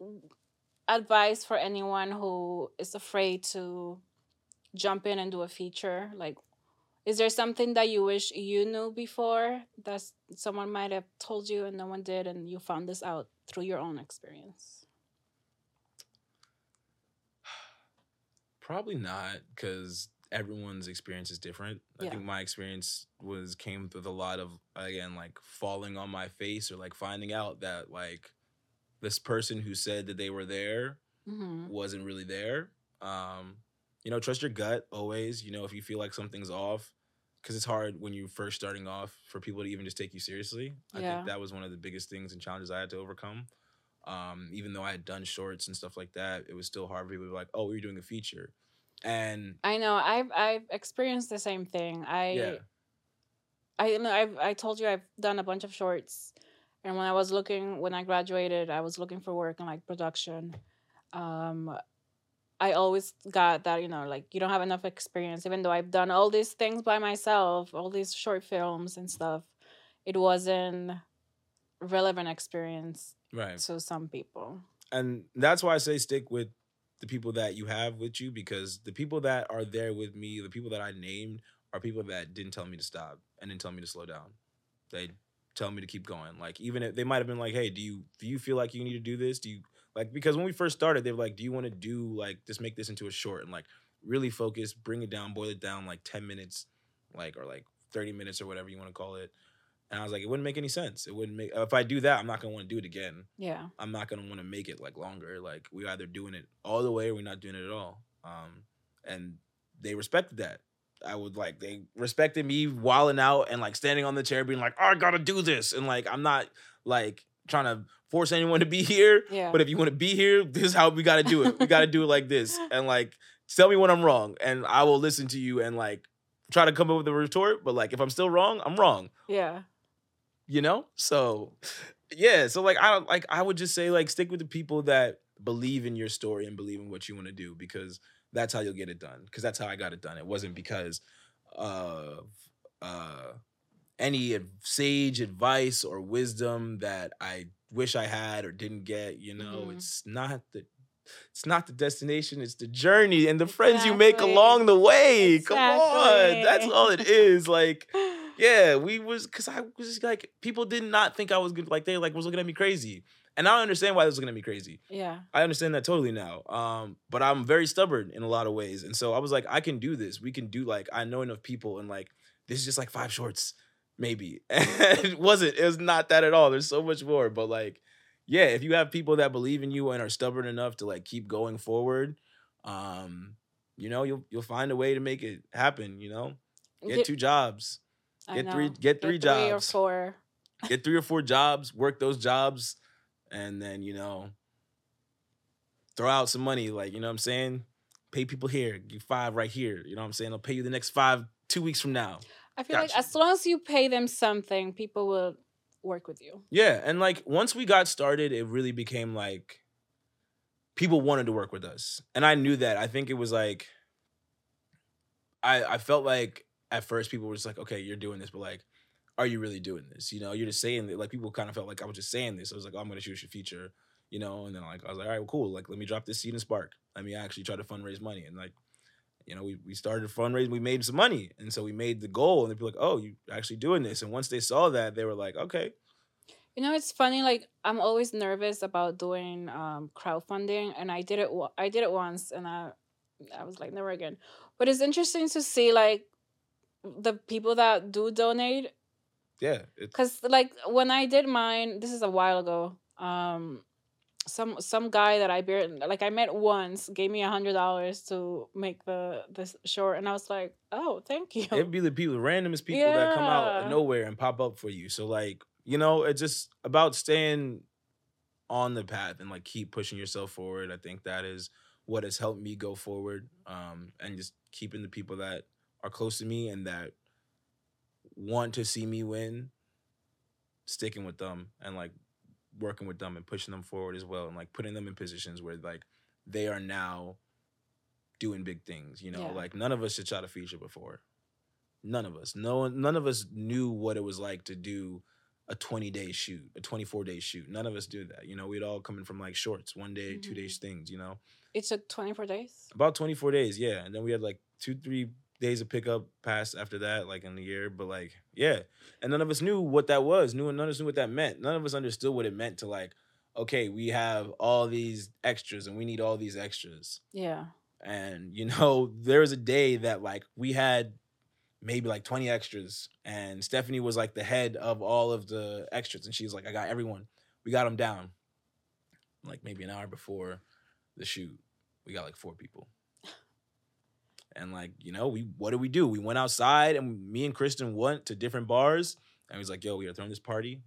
Speaker 1: advice for anyone who is afraid to jump in and do a feature? Like, is there something that you wish you knew before that someone might have told you and no one did, and you found this out through your own experience?
Speaker 2: Probably not, because everyone's experience is different. I
Speaker 1: Yeah.
Speaker 2: think my experience was came with a lot of again like falling on my face or like finding out that like this person who said that they were there
Speaker 1: Mm-hmm.
Speaker 2: wasn't really there. Um, you know, trust your gut always. You know, if you feel like something's off, because it's hard when you're first starting off for people to even just take you seriously. I
Speaker 1: Yeah.
Speaker 2: think that was one of the biggest things and challenges I had to overcome. Um, even though I had done shorts and stuff like that, it was still hard for people to be like, "Oh, we're doing a feature," and
Speaker 1: I know. I've I've experienced the same thing. I
Speaker 2: yeah,
Speaker 1: I know I've I told you I've done a bunch of shorts, and when I was looking when I graduated, I was looking for work in like production. Um, I always got that you know like you don't have enough experience, even though I've done all these things by myself, all these short films and stuff. It wasn't relevant experience
Speaker 2: right.
Speaker 1: to some people.
Speaker 2: and that's why I say stick with the people that you have with you because the people that are there with me, the people that I named, are people that didn't tell me to stop and didn't tell me to slow down. They tell me to keep going. Like even if they might have been like, "Hey, do you do you feel like you need to do this? Do you like because when we first started, they were like, "Do you want to do like just make this into a short and like really focus, bring it down, boil it down like 10 minutes like or like 30 minutes or whatever you want to call it." And I was like, it wouldn't make any sense. It wouldn't make if I do that, I'm not to want to do it again.
Speaker 1: Yeah,
Speaker 2: I'm not gonna want to make it like longer. Like we're either doing it all the way or we're not doing it at all. Um, and they respected that. I would like they respected me wilding out and like standing on the chair, being like, "Oh, I gotta do this," and like I'm not like trying to force anyone to be here.
Speaker 1: yeah,
Speaker 2: But if you want to be here, this is how we gotta do it. We gotta do it like this, and like tell me when I'm wrong, and I will listen to you and like try to come up with a retort. But like if I'm still wrong, I'm wrong
Speaker 1: yeah,
Speaker 2: you know? So yeah so like i don't like i would just say like stick with the people that believe in your story and believe in what you want to do because that's how you'll get it done because that's how i got it done. It wasn't because of uh any sage advice or wisdom that i wish i had or didn't get you know?
Speaker 1: Mhm.
Speaker 2: it's not the it's not the destination it's the journey and the friends you make along the way. Come on that's all it is like yeah, we was because I was just like people did not think I was good. Like they like was looking at me crazy, and I understand why they was looking at me crazy.
Speaker 1: yeah,
Speaker 2: I understand that totally now. Um, but I'm very stubborn in a lot of ways, and so I was like, I can do this. We can do like I know enough people, and like this is just like five shorts, maybe. And it wasn't. It was not that at all. There's so much more. But like, yeah, if you have people that believe in you and are stubborn enough to like keep going forward, um, you know, you'll you'll find a way to make it happen. You know, get two jobs get three-
Speaker 1: know.
Speaker 2: get three
Speaker 1: or
Speaker 2: jobs.
Speaker 1: four.
Speaker 2: get three or four jobs, work those jobs, and then, you know, throw out some money. Like, you know what I'm saying? Pay people here, give five right here. You know what I'm saying? I'll pay you the next five two weeks from now.
Speaker 1: I feel like as long as you pay them something, people will work with you.
Speaker 2: Yeah. And like once we got started, it really became like people wanted to work with us. And I knew that. I think it was like I I felt like at first people were just like, okay, you're doing this, but like, are you really doing this? You know, you're just saying that like people kind of felt like I was just saying this. I was like, oh, I'm gonna shoot your feature, you know, and then like I was like, all right, well, cool. Like, let me drop this seed and spark. Let me actually try to fundraise money. And like, you know, we, we started fundraising, we made some money. And so we made the goal, and they'd be like, oh, you actually doing this. And once they saw that, they were like, okay,
Speaker 1: You know, it's funny. Like I'm always nervous about doing um, crowdfunding, and I did it. I did it once, and I, I was like, never again. But it's interesting to see like the people that do donate,
Speaker 2: yeah,
Speaker 1: because like when I did mine, this is a while ago. Um, some some guy that I barely like I met once gave me a hundred dollars to make the this short, and I was like, oh, thank you.
Speaker 2: It'd be the people, the randomest people that come out of nowhere and pop up for you. So like, you know, it's just about staying on the path and like keep pushing yourself forward. I think that is what has helped me go forward. Um, and just keeping the people that are close to me and that want to see me win, sticking with them and like working with them and pushing them forward as well and like putting them in positions where like they are now doing big things. You know,
Speaker 1: Yeah.
Speaker 2: like none of us should shot a feature before. None of us. No one. None of us knew what it was like to do a 20 day shoot, a 24 day shoot. None of us do that. You know, we'd all coming from like shorts, one day, two
Speaker 1: Mhm.
Speaker 2: days things. You know,
Speaker 1: It took twenty four days.
Speaker 2: about 24 days. Yeah, and then we had like two, three days of pickup passed after that, like in the year. But like, yeah, and none of us knew what that was. Knew none of us knew what that meant. None of us understood what it meant to like. Okay, we have all these extras, and we need all these extras.
Speaker 1: Yeah.
Speaker 2: And you know, there was a day that like we had maybe like 20 extras and Stephanie was like the head of all of the extras and she was like I got everyone. We got them down. Like maybe an hour before the shoot, we got like four people. And like, you know, we what did we do? We went outside and me and Kristen went to different bars and he was like, "Yo, we are throwing this party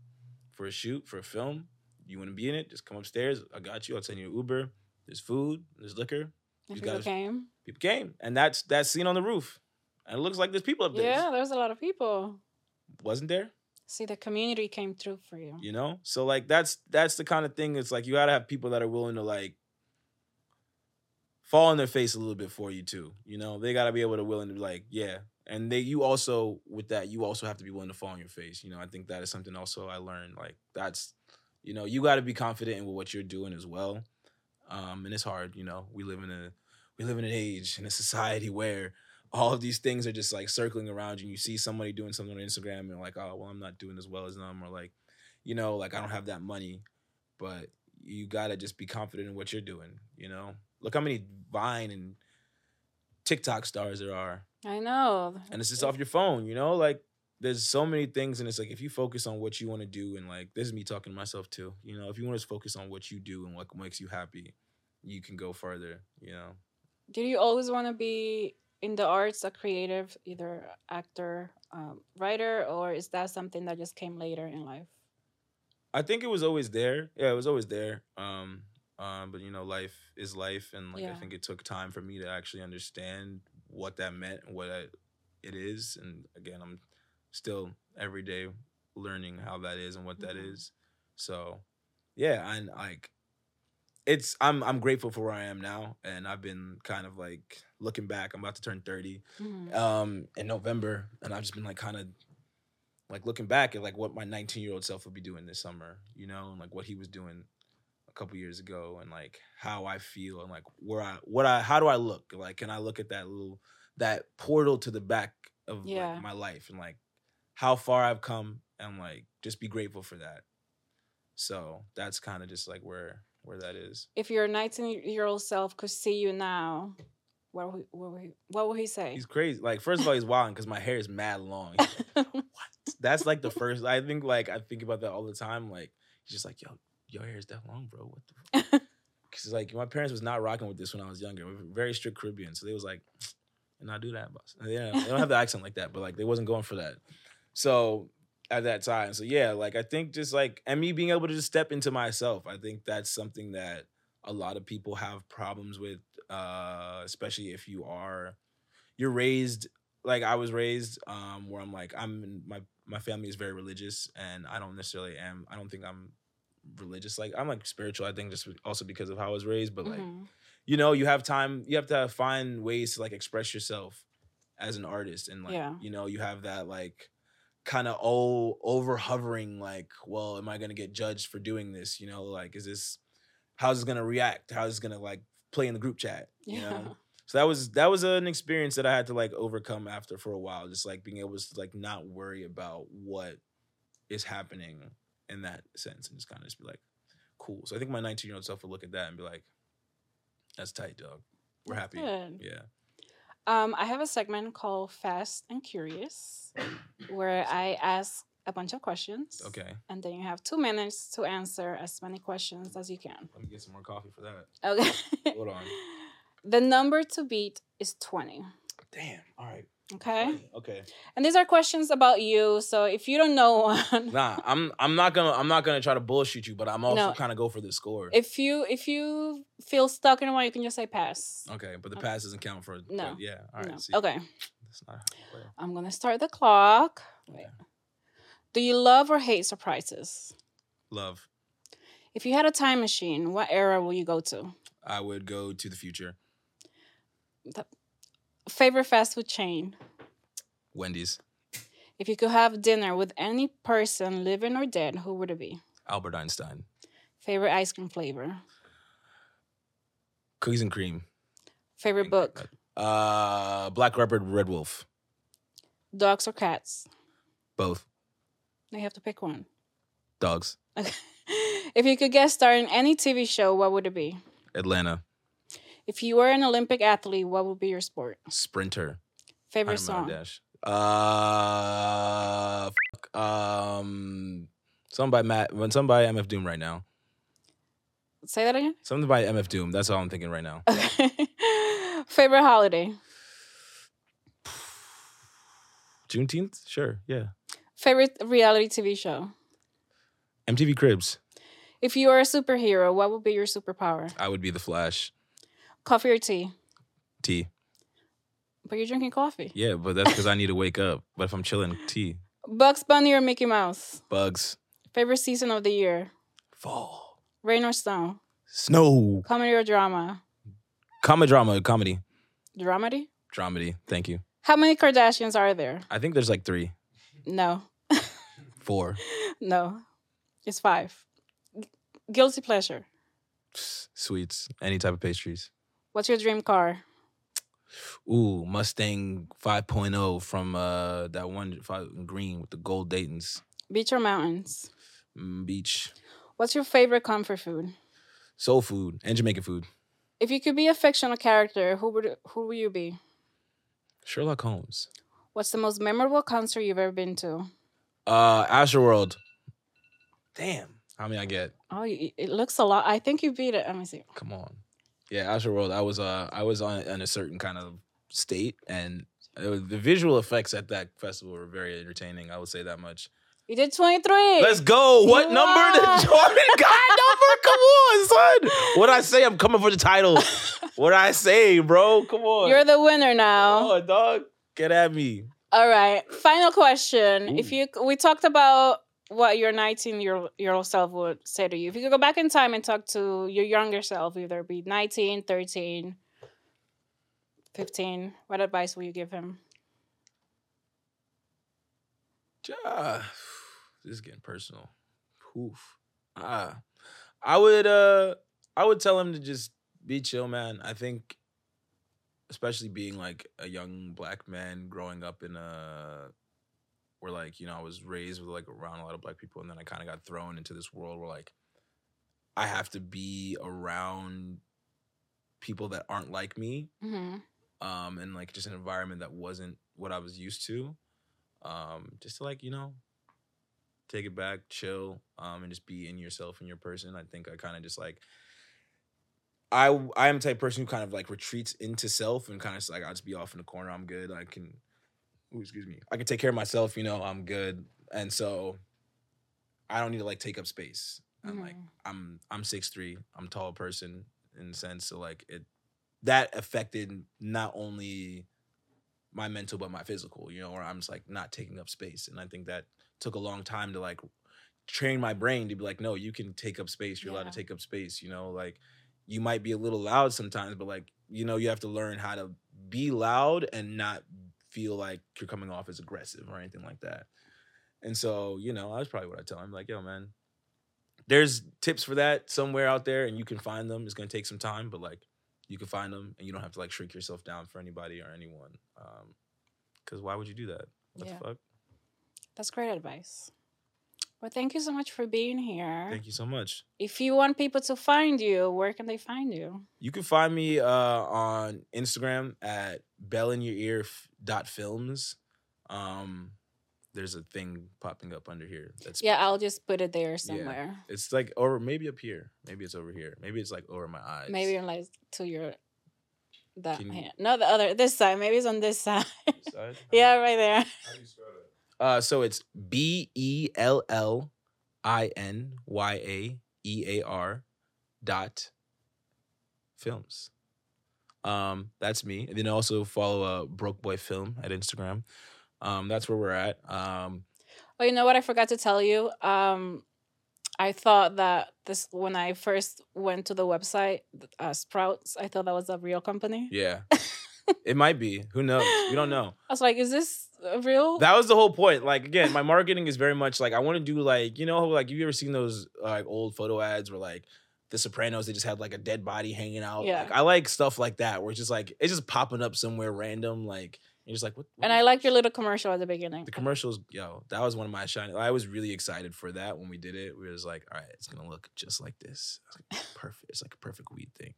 Speaker 2: for a shoot, for a film. You want to be in it? Just come upstairs. I got you. I'll send you an Uber. There's food, there's liquor, You
Speaker 1: people
Speaker 2: guys-
Speaker 1: came.
Speaker 2: people came and that's that scene on the roof and it looks like there's people up there
Speaker 1: Yeah, there's a lot of people.
Speaker 2: wasn't there
Speaker 1: See, the community came through for you.
Speaker 2: you know so like that's that's the kind of thing it's like you gotta have people that are willing to like fall on their face a little bit for you too you know? They gotta be able to willing to be like yeah. And they you also with that you also have to be willing to fall on your face you know? I think that is something also i learned like that's you know you got to be confident in what you're doing as well um and it's hard you know? We live in a we live in an age in a society where all of these things are just like circling around you and you see somebody doing something on instagram and you're like oh well i'm not doing as well as them or like you know like i don't have that money but you gotta just be confident in what you're doing you know look how many vine and tiktok stars there are
Speaker 1: I know.
Speaker 2: and it's just off your phone, you know? Like there's so many things and it's like if you focus on what you want to do and like this is me talking to myself too. You know, if you want to focus on what you do and what makes you happy, you can go further, you know.
Speaker 1: Did you always want to be in the arts, a creative, either actor, um, writer, or is that something that just came later in life?
Speaker 2: I think it was always there. Yeah, it was always there. Um um but you know, life is life and like I think it took time for me to actually understand what that meant and what I, it is and again, I'm still every day learning how that is and what that
Speaker 1: Mhm.
Speaker 2: is. So, yeah, and like it's I'm I'm grateful for where I am now and I've been kind of like looking back. I'm about to turn 30
Speaker 1: Mhm.
Speaker 2: um in November and I've just been like kind of like looking back at like what my 19 year old self would be doing this summer, you know, and like what he was doing a couple years ago and like how I feel and like where I what I how do I look? Like can I look at that little that portal to the back of
Speaker 1: Yeah.
Speaker 2: like, my life and like how far I've come and like just be grateful for that. So that's kind of just like where where that is.
Speaker 1: If your 19 year old self could see you now, what would, what would, he, what would he say?
Speaker 2: He's crazy. Like first of all, he's wild because my hair is mad long. Like, what? That's like the first. I think like I think about that all the time. Like he's just like, yo, your hair is that long, bro. What the? fuck? Because like my parents was not rocking with this when I was younger. We're very strict Caribbean, so they was like, and I do that, boss. Yeah, they don't have the accent like that, but like they wasn't going for that. So at that time, so yeah, like I think just like and me being able to just step into myself, I think that's something that a lot of people have problems with, uh, especially if you are you're raised like I was raised, um, where I'm like I'm in, my my family is very religious, and I don't necessarily am. I don't think I'm religious. Like I'm like spiritual. I think just also because of how I was raised, but like
Speaker 1: Mhm.
Speaker 2: you know, you have time. You have to find ways to like express yourself as an artist, and like
Speaker 1: Yeah.
Speaker 2: you know, you have that like kind of oh over hovering like, well, am I gonna get judged for doing this? You know, like is this how's this gonna react? How's this gonna like play in the group chat? You
Speaker 1: Yeah.
Speaker 2: know. So that was that was an experience that I had to like overcome after for a while, just like being able to like not worry about what is happening in that sense and just kind of just be like, cool. So I think my 19 year old self would look at that and be like, that's tight, dog. We're happy.
Speaker 1: good.
Speaker 2: Yeah.
Speaker 1: Um, I have a segment called Fast and Curious where I ask a bunch of questions.
Speaker 2: Okay.
Speaker 1: And then you have two minutes to answer as many questions as you can.
Speaker 2: Let me get some more coffee for that.
Speaker 1: Okay.
Speaker 2: Hold on.
Speaker 1: The number to beat is 20.
Speaker 2: Damn. All right.
Speaker 1: Okay.
Speaker 2: Okay.
Speaker 1: And these are questions about you. So if you don't know one,
Speaker 2: Nah, I'm I'm not gonna I'm not gonna try to bullshit you, but I'm also
Speaker 1: No.
Speaker 2: kind of go for the score.
Speaker 1: if you if you feel stuck in one, you can just say pass.
Speaker 2: okay, but the
Speaker 1: Okay.
Speaker 2: pass doesn't count for
Speaker 1: No.
Speaker 2: yeah. All right.
Speaker 1: No.
Speaker 2: See,
Speaker 1: Okay.
Speaker 2: That's not.
Speaker 1: I'm gonna start the clock.
Speaker 2: Okay.
Speaker 1: Do you love or hate surprises?
Speaker 2: Love.
Speaker 1: If you had a time machine, what era will you go to?
Speaker 2: I would go to the future.
Speaker 1: Favorite fast food chain?
Speaker 2: Wendy's.
Speaker 1: If you could have dinner with any person, living or dead, who would it be?
Speaker 2: Albert Einstein.
Speaker 1: Favorite ice cream flavor?
Speaker 2: Cookies and cream.
Speaker 1: Favorite book?
Speaker 2: Uh, Black Leopard, Red Wolf.
Speaker 1: Dogs or cats?
Speaker 2: Both
Speaker 1: They have to pick one.
Speaker 2: dogs.
Speaker 1: Okay. if you could guest star in any TV show, what would it be?
Speaker 2: Atlanta.
Speaker 1: If you were an Olympic athlete, what would be your sport?
Speaker 2: Sprinter.
Speaker 1: Favorite
Speaker 2: 100 mile
Speaker 1: song?
Speaker 2: dash. Uh, fuck, um, something by Matt. When by MF Doom right now.
Speaker 1: Say that again.
Speaker 2: Something by MF Doom. That's all I'm thinking right now.
Speaker 1: Okay. Favorite holiday?
Speaker 2: Juneteenth. Sure. Yeah.
Speaker 1: Favorite reality TV show?
Speaker 2: MTV Cribs.
Speaker 1: If you were a superhero, what would be your superpower?
Speaker 2: I would be the Flash.
Speaker 1: Coffee or tea?
Speaker 2: Tea.
Speaker 1: But you're drinking coffee.
Speaker 2: Yeah, but that's because I need to wake up. But if I'm chilling, tea.
Speaker 1: Bugs Bunny or Mickey Mouse?
Speaker 2: Bugs.
Speaker 1: Favorite season of the year?
Speaker 2: Fall.
Speaker 1: Rain or snow?
Speaker 2: Snow.
Speaker 1: Comedy or drama?
Speaker 2: Comedy drama. Comedy.
Speaker 1: Dramedy?
Speaker 2: Dramedy. Thank you.
Speaker 1: How many Kardashians are there?
Speaker 2: I think there's like three,
Speaker 1: No.
Speaker 2: four.
Speaker 1: No. It's five. Gu- Guilty pleasure.
Speaker 2: Sweets. Any type of pastries.
Speaker 1: What's your dream car?
Speaker 2: Ooh, Mustang 5.0 from uh that one five, green with the gold Dayton's
Speaker 1: Beach or mountains?
Speaker 2: mm, beach.
Speaker 1: What's your favorite comfort food?
Speaker 2: Soul food and Jamaican food.
Speaker 1: If you could be a fictional character, who would who would you be?
Speaker 2: Sherlock Holmes.
Speaker 1: What's the most memorable concert you've ever been to?
Speaker 2: Uh Astroworld. Damn. How many I get?
Speaker 1: Oh, it looks a lot. I think you beat it. Let me see.
Speaker 2: Come on. Yeah, Astroworld. I was uh I was on in a certain kind of state and was, the visual effects at that festival were very entertaining. I would say that much.
Speaker 1: You did 23.
Speaker 2: Let's go. What
Speaker 1: You
Speaker 2: number did Jordan got number? Come on, son. What I say? I'm coming for the title. what I say, bro? Come on.
Speaker 1: You're the winner now.
Speaker 2: Come on, dog. Get at me.
Speaker 1: All right. Final question. If you we talked about what your 19 year old self would say to you. If you could go back in time and talk to your younger self, either it be 19, 13, 15, what advice will you give him?
Speaker 2: Ah, this is getting personal. Oof. Ah, I would uh, I would tell him to just be chill, man. I think, especially being like a young black man growing up in a where like you know I was raised with like around a lot of black people, and then I kind of got thrown into this world where like I have to be around people that aren't like me
Speaker 1: Mm-hmm.
Speaker 2: um, and like just an environment that wasn't what I was used to. Um, just to like, you know, take it back, chill, um, and just be in yourself and your person. I think I kind of just like I I am the type of person who kind of like retreats into self and kind of like I'll just be off in the corner. I'm good. I can ooh, excuse me. I can take care of myself, you know, I'm good. And so I don't need to like take up space. I'm like
Speaker 1: Mm-hmm.
Speaker 2: I'm I'm six three. I'm a tall person in sense so like it that affected not only my mental but my physical, you know, where I'm just like not taking up space. And I think that took a long time to like train my brain to be like, no, you can take up space. You're allowed to take up space, you know, like you might be a little loud sometimes, but like, you know, you have to learn how to be loud and not feel like you're coming off as aggressive or anything like that. And so, you know, that's probably what I tell him. Like, yo, man, there's tips for that somewhere out there and you can find them. It's gonna take some time, but like you can find them and you don't have to like shrink yourself down for anybody or anyone. Um, cause why would you do that? What
Speaker 1: Yeah.
Speaker 2: the fuck?
Speaker 1: That's great advice. Well, thank you so much for being here.
Speaker 2: Thank you so much.
Speaker 1: If you want people to find you, where can they find you?
Speaker 2: You can find me uh, on Instagram at bellinyourear f- dot films. Um, there's a thing popping up under here. That's
Speaker 1: Yeah, I'll just put it there somewhere.
Speaker 2: It's like or maybe up here. Maybe it's over here. Maybe it's like over my eyes.
Speaker 1: Maybe like to your that
Speaker 2: you-
Speaker 1: hand. No, the other this side. Maybe it's on this side.
Speaker 2: This side?
Speaker 1: yeah, right there.
Speaker 2: How do you spell that? Uh, so it's B E L L I N Y A E A R dot films. Um, that's me. And then also follow uh Broke Boi Film at Instagram. Um, that's where we're at. Um,
Speaker 1: Oh, you know what I forgot to tell you? Um, I thought that this when I first went to the website, uh, Sprouts. I thought that was a real company.
Speaker 2: yeah. it might be. Who knows? We don't know.
Speaker 1: I was like, "Is this real?"
Speaker 2: That was the whole point. Like again, my marketing is very much like I want to do like you know like have you ever seen those uh, like old photo ads where like The Sopranos they just had like a dead body hanging out.
Speaker 1: Yeah.
Speaker 2: Like, I like stuff like that where it's just like it's just popping up somewhere random. Like you're just like what. what
Speaker 1: and I like your little commercial at the beginning.
Speaker 2: the commercials. Yo, that was one of my shining. I was really excited for that when we did it. We was like, all right, it's gonna look just like this. I was like, perfect. It's like a perfect weed thing.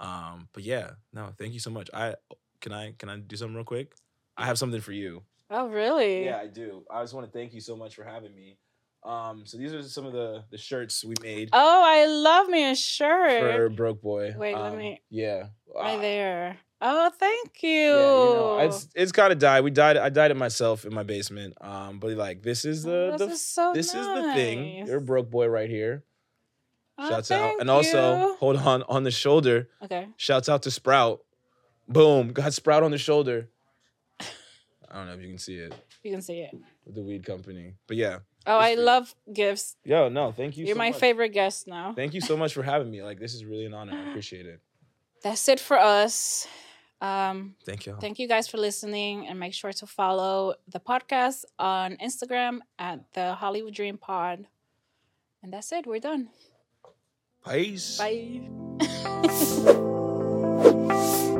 Speaker 2: Um, but yeah, no, thank you so much. I can I can I do something real quick? I have something for you.
Speaker 1: Oh, really?
Speaker 2: Yeah, I do. I just want to thank you so much for having me. Um, so these are some of the the shirts we made
Speaker 1: Oh, I love me a shirt.
Speaker 2: for Broke Boi.
Speaker 1: Wait, let
Speaker 2: Um,
Speaker 1: me-
Speaker 2: Yeah.
Speaker 1: right
Speaker 2: Ah,
Speaker 1: there. Oh, thank you.
Speaker 2: Yeah, you know, it's it's kind of died. We died. I died it myself in my basement. Um, but like this is the
Speaker 1: Oh,
Speaker 2: the
Speaker 1: this is so
Speaker 2: this is the thing. You're a broke boy right here.
Speaker 1: Oh,
Speaker 2: Shouts out. And also, hold on on the shoulder.
Speaker 1: Okay.
Speaker 2: Shouts out to Sprout. Boom. Got Sprout on the shoulder. I don't know if you can see it
Speaker 1: You can see it.
Speaker 2: with the weed company. But yeah.
Speaker 1: Oh, I
Speaker 2: free.
Speaker 1: love gifts.
Speaker 2: Yo, no, thank you.
Speaker 1: You're
Speaker 2: so
Speaker 1: my
Speaker 2: much.
Speaker 1: favorite guest now.
Speaker 2: Thank you so much for having me. Like this is really an honor. I appreciate it.
Speaker 1: That's it for us. Um,
Speaker 2: Thank you.
Speaker 1: thank you guys for listening and make sure to follow the podcast on Instagram at the Hollywood Dream Pod. And that's it. We're done.
Speaker 2: Peace.
Speaker 1: Bye.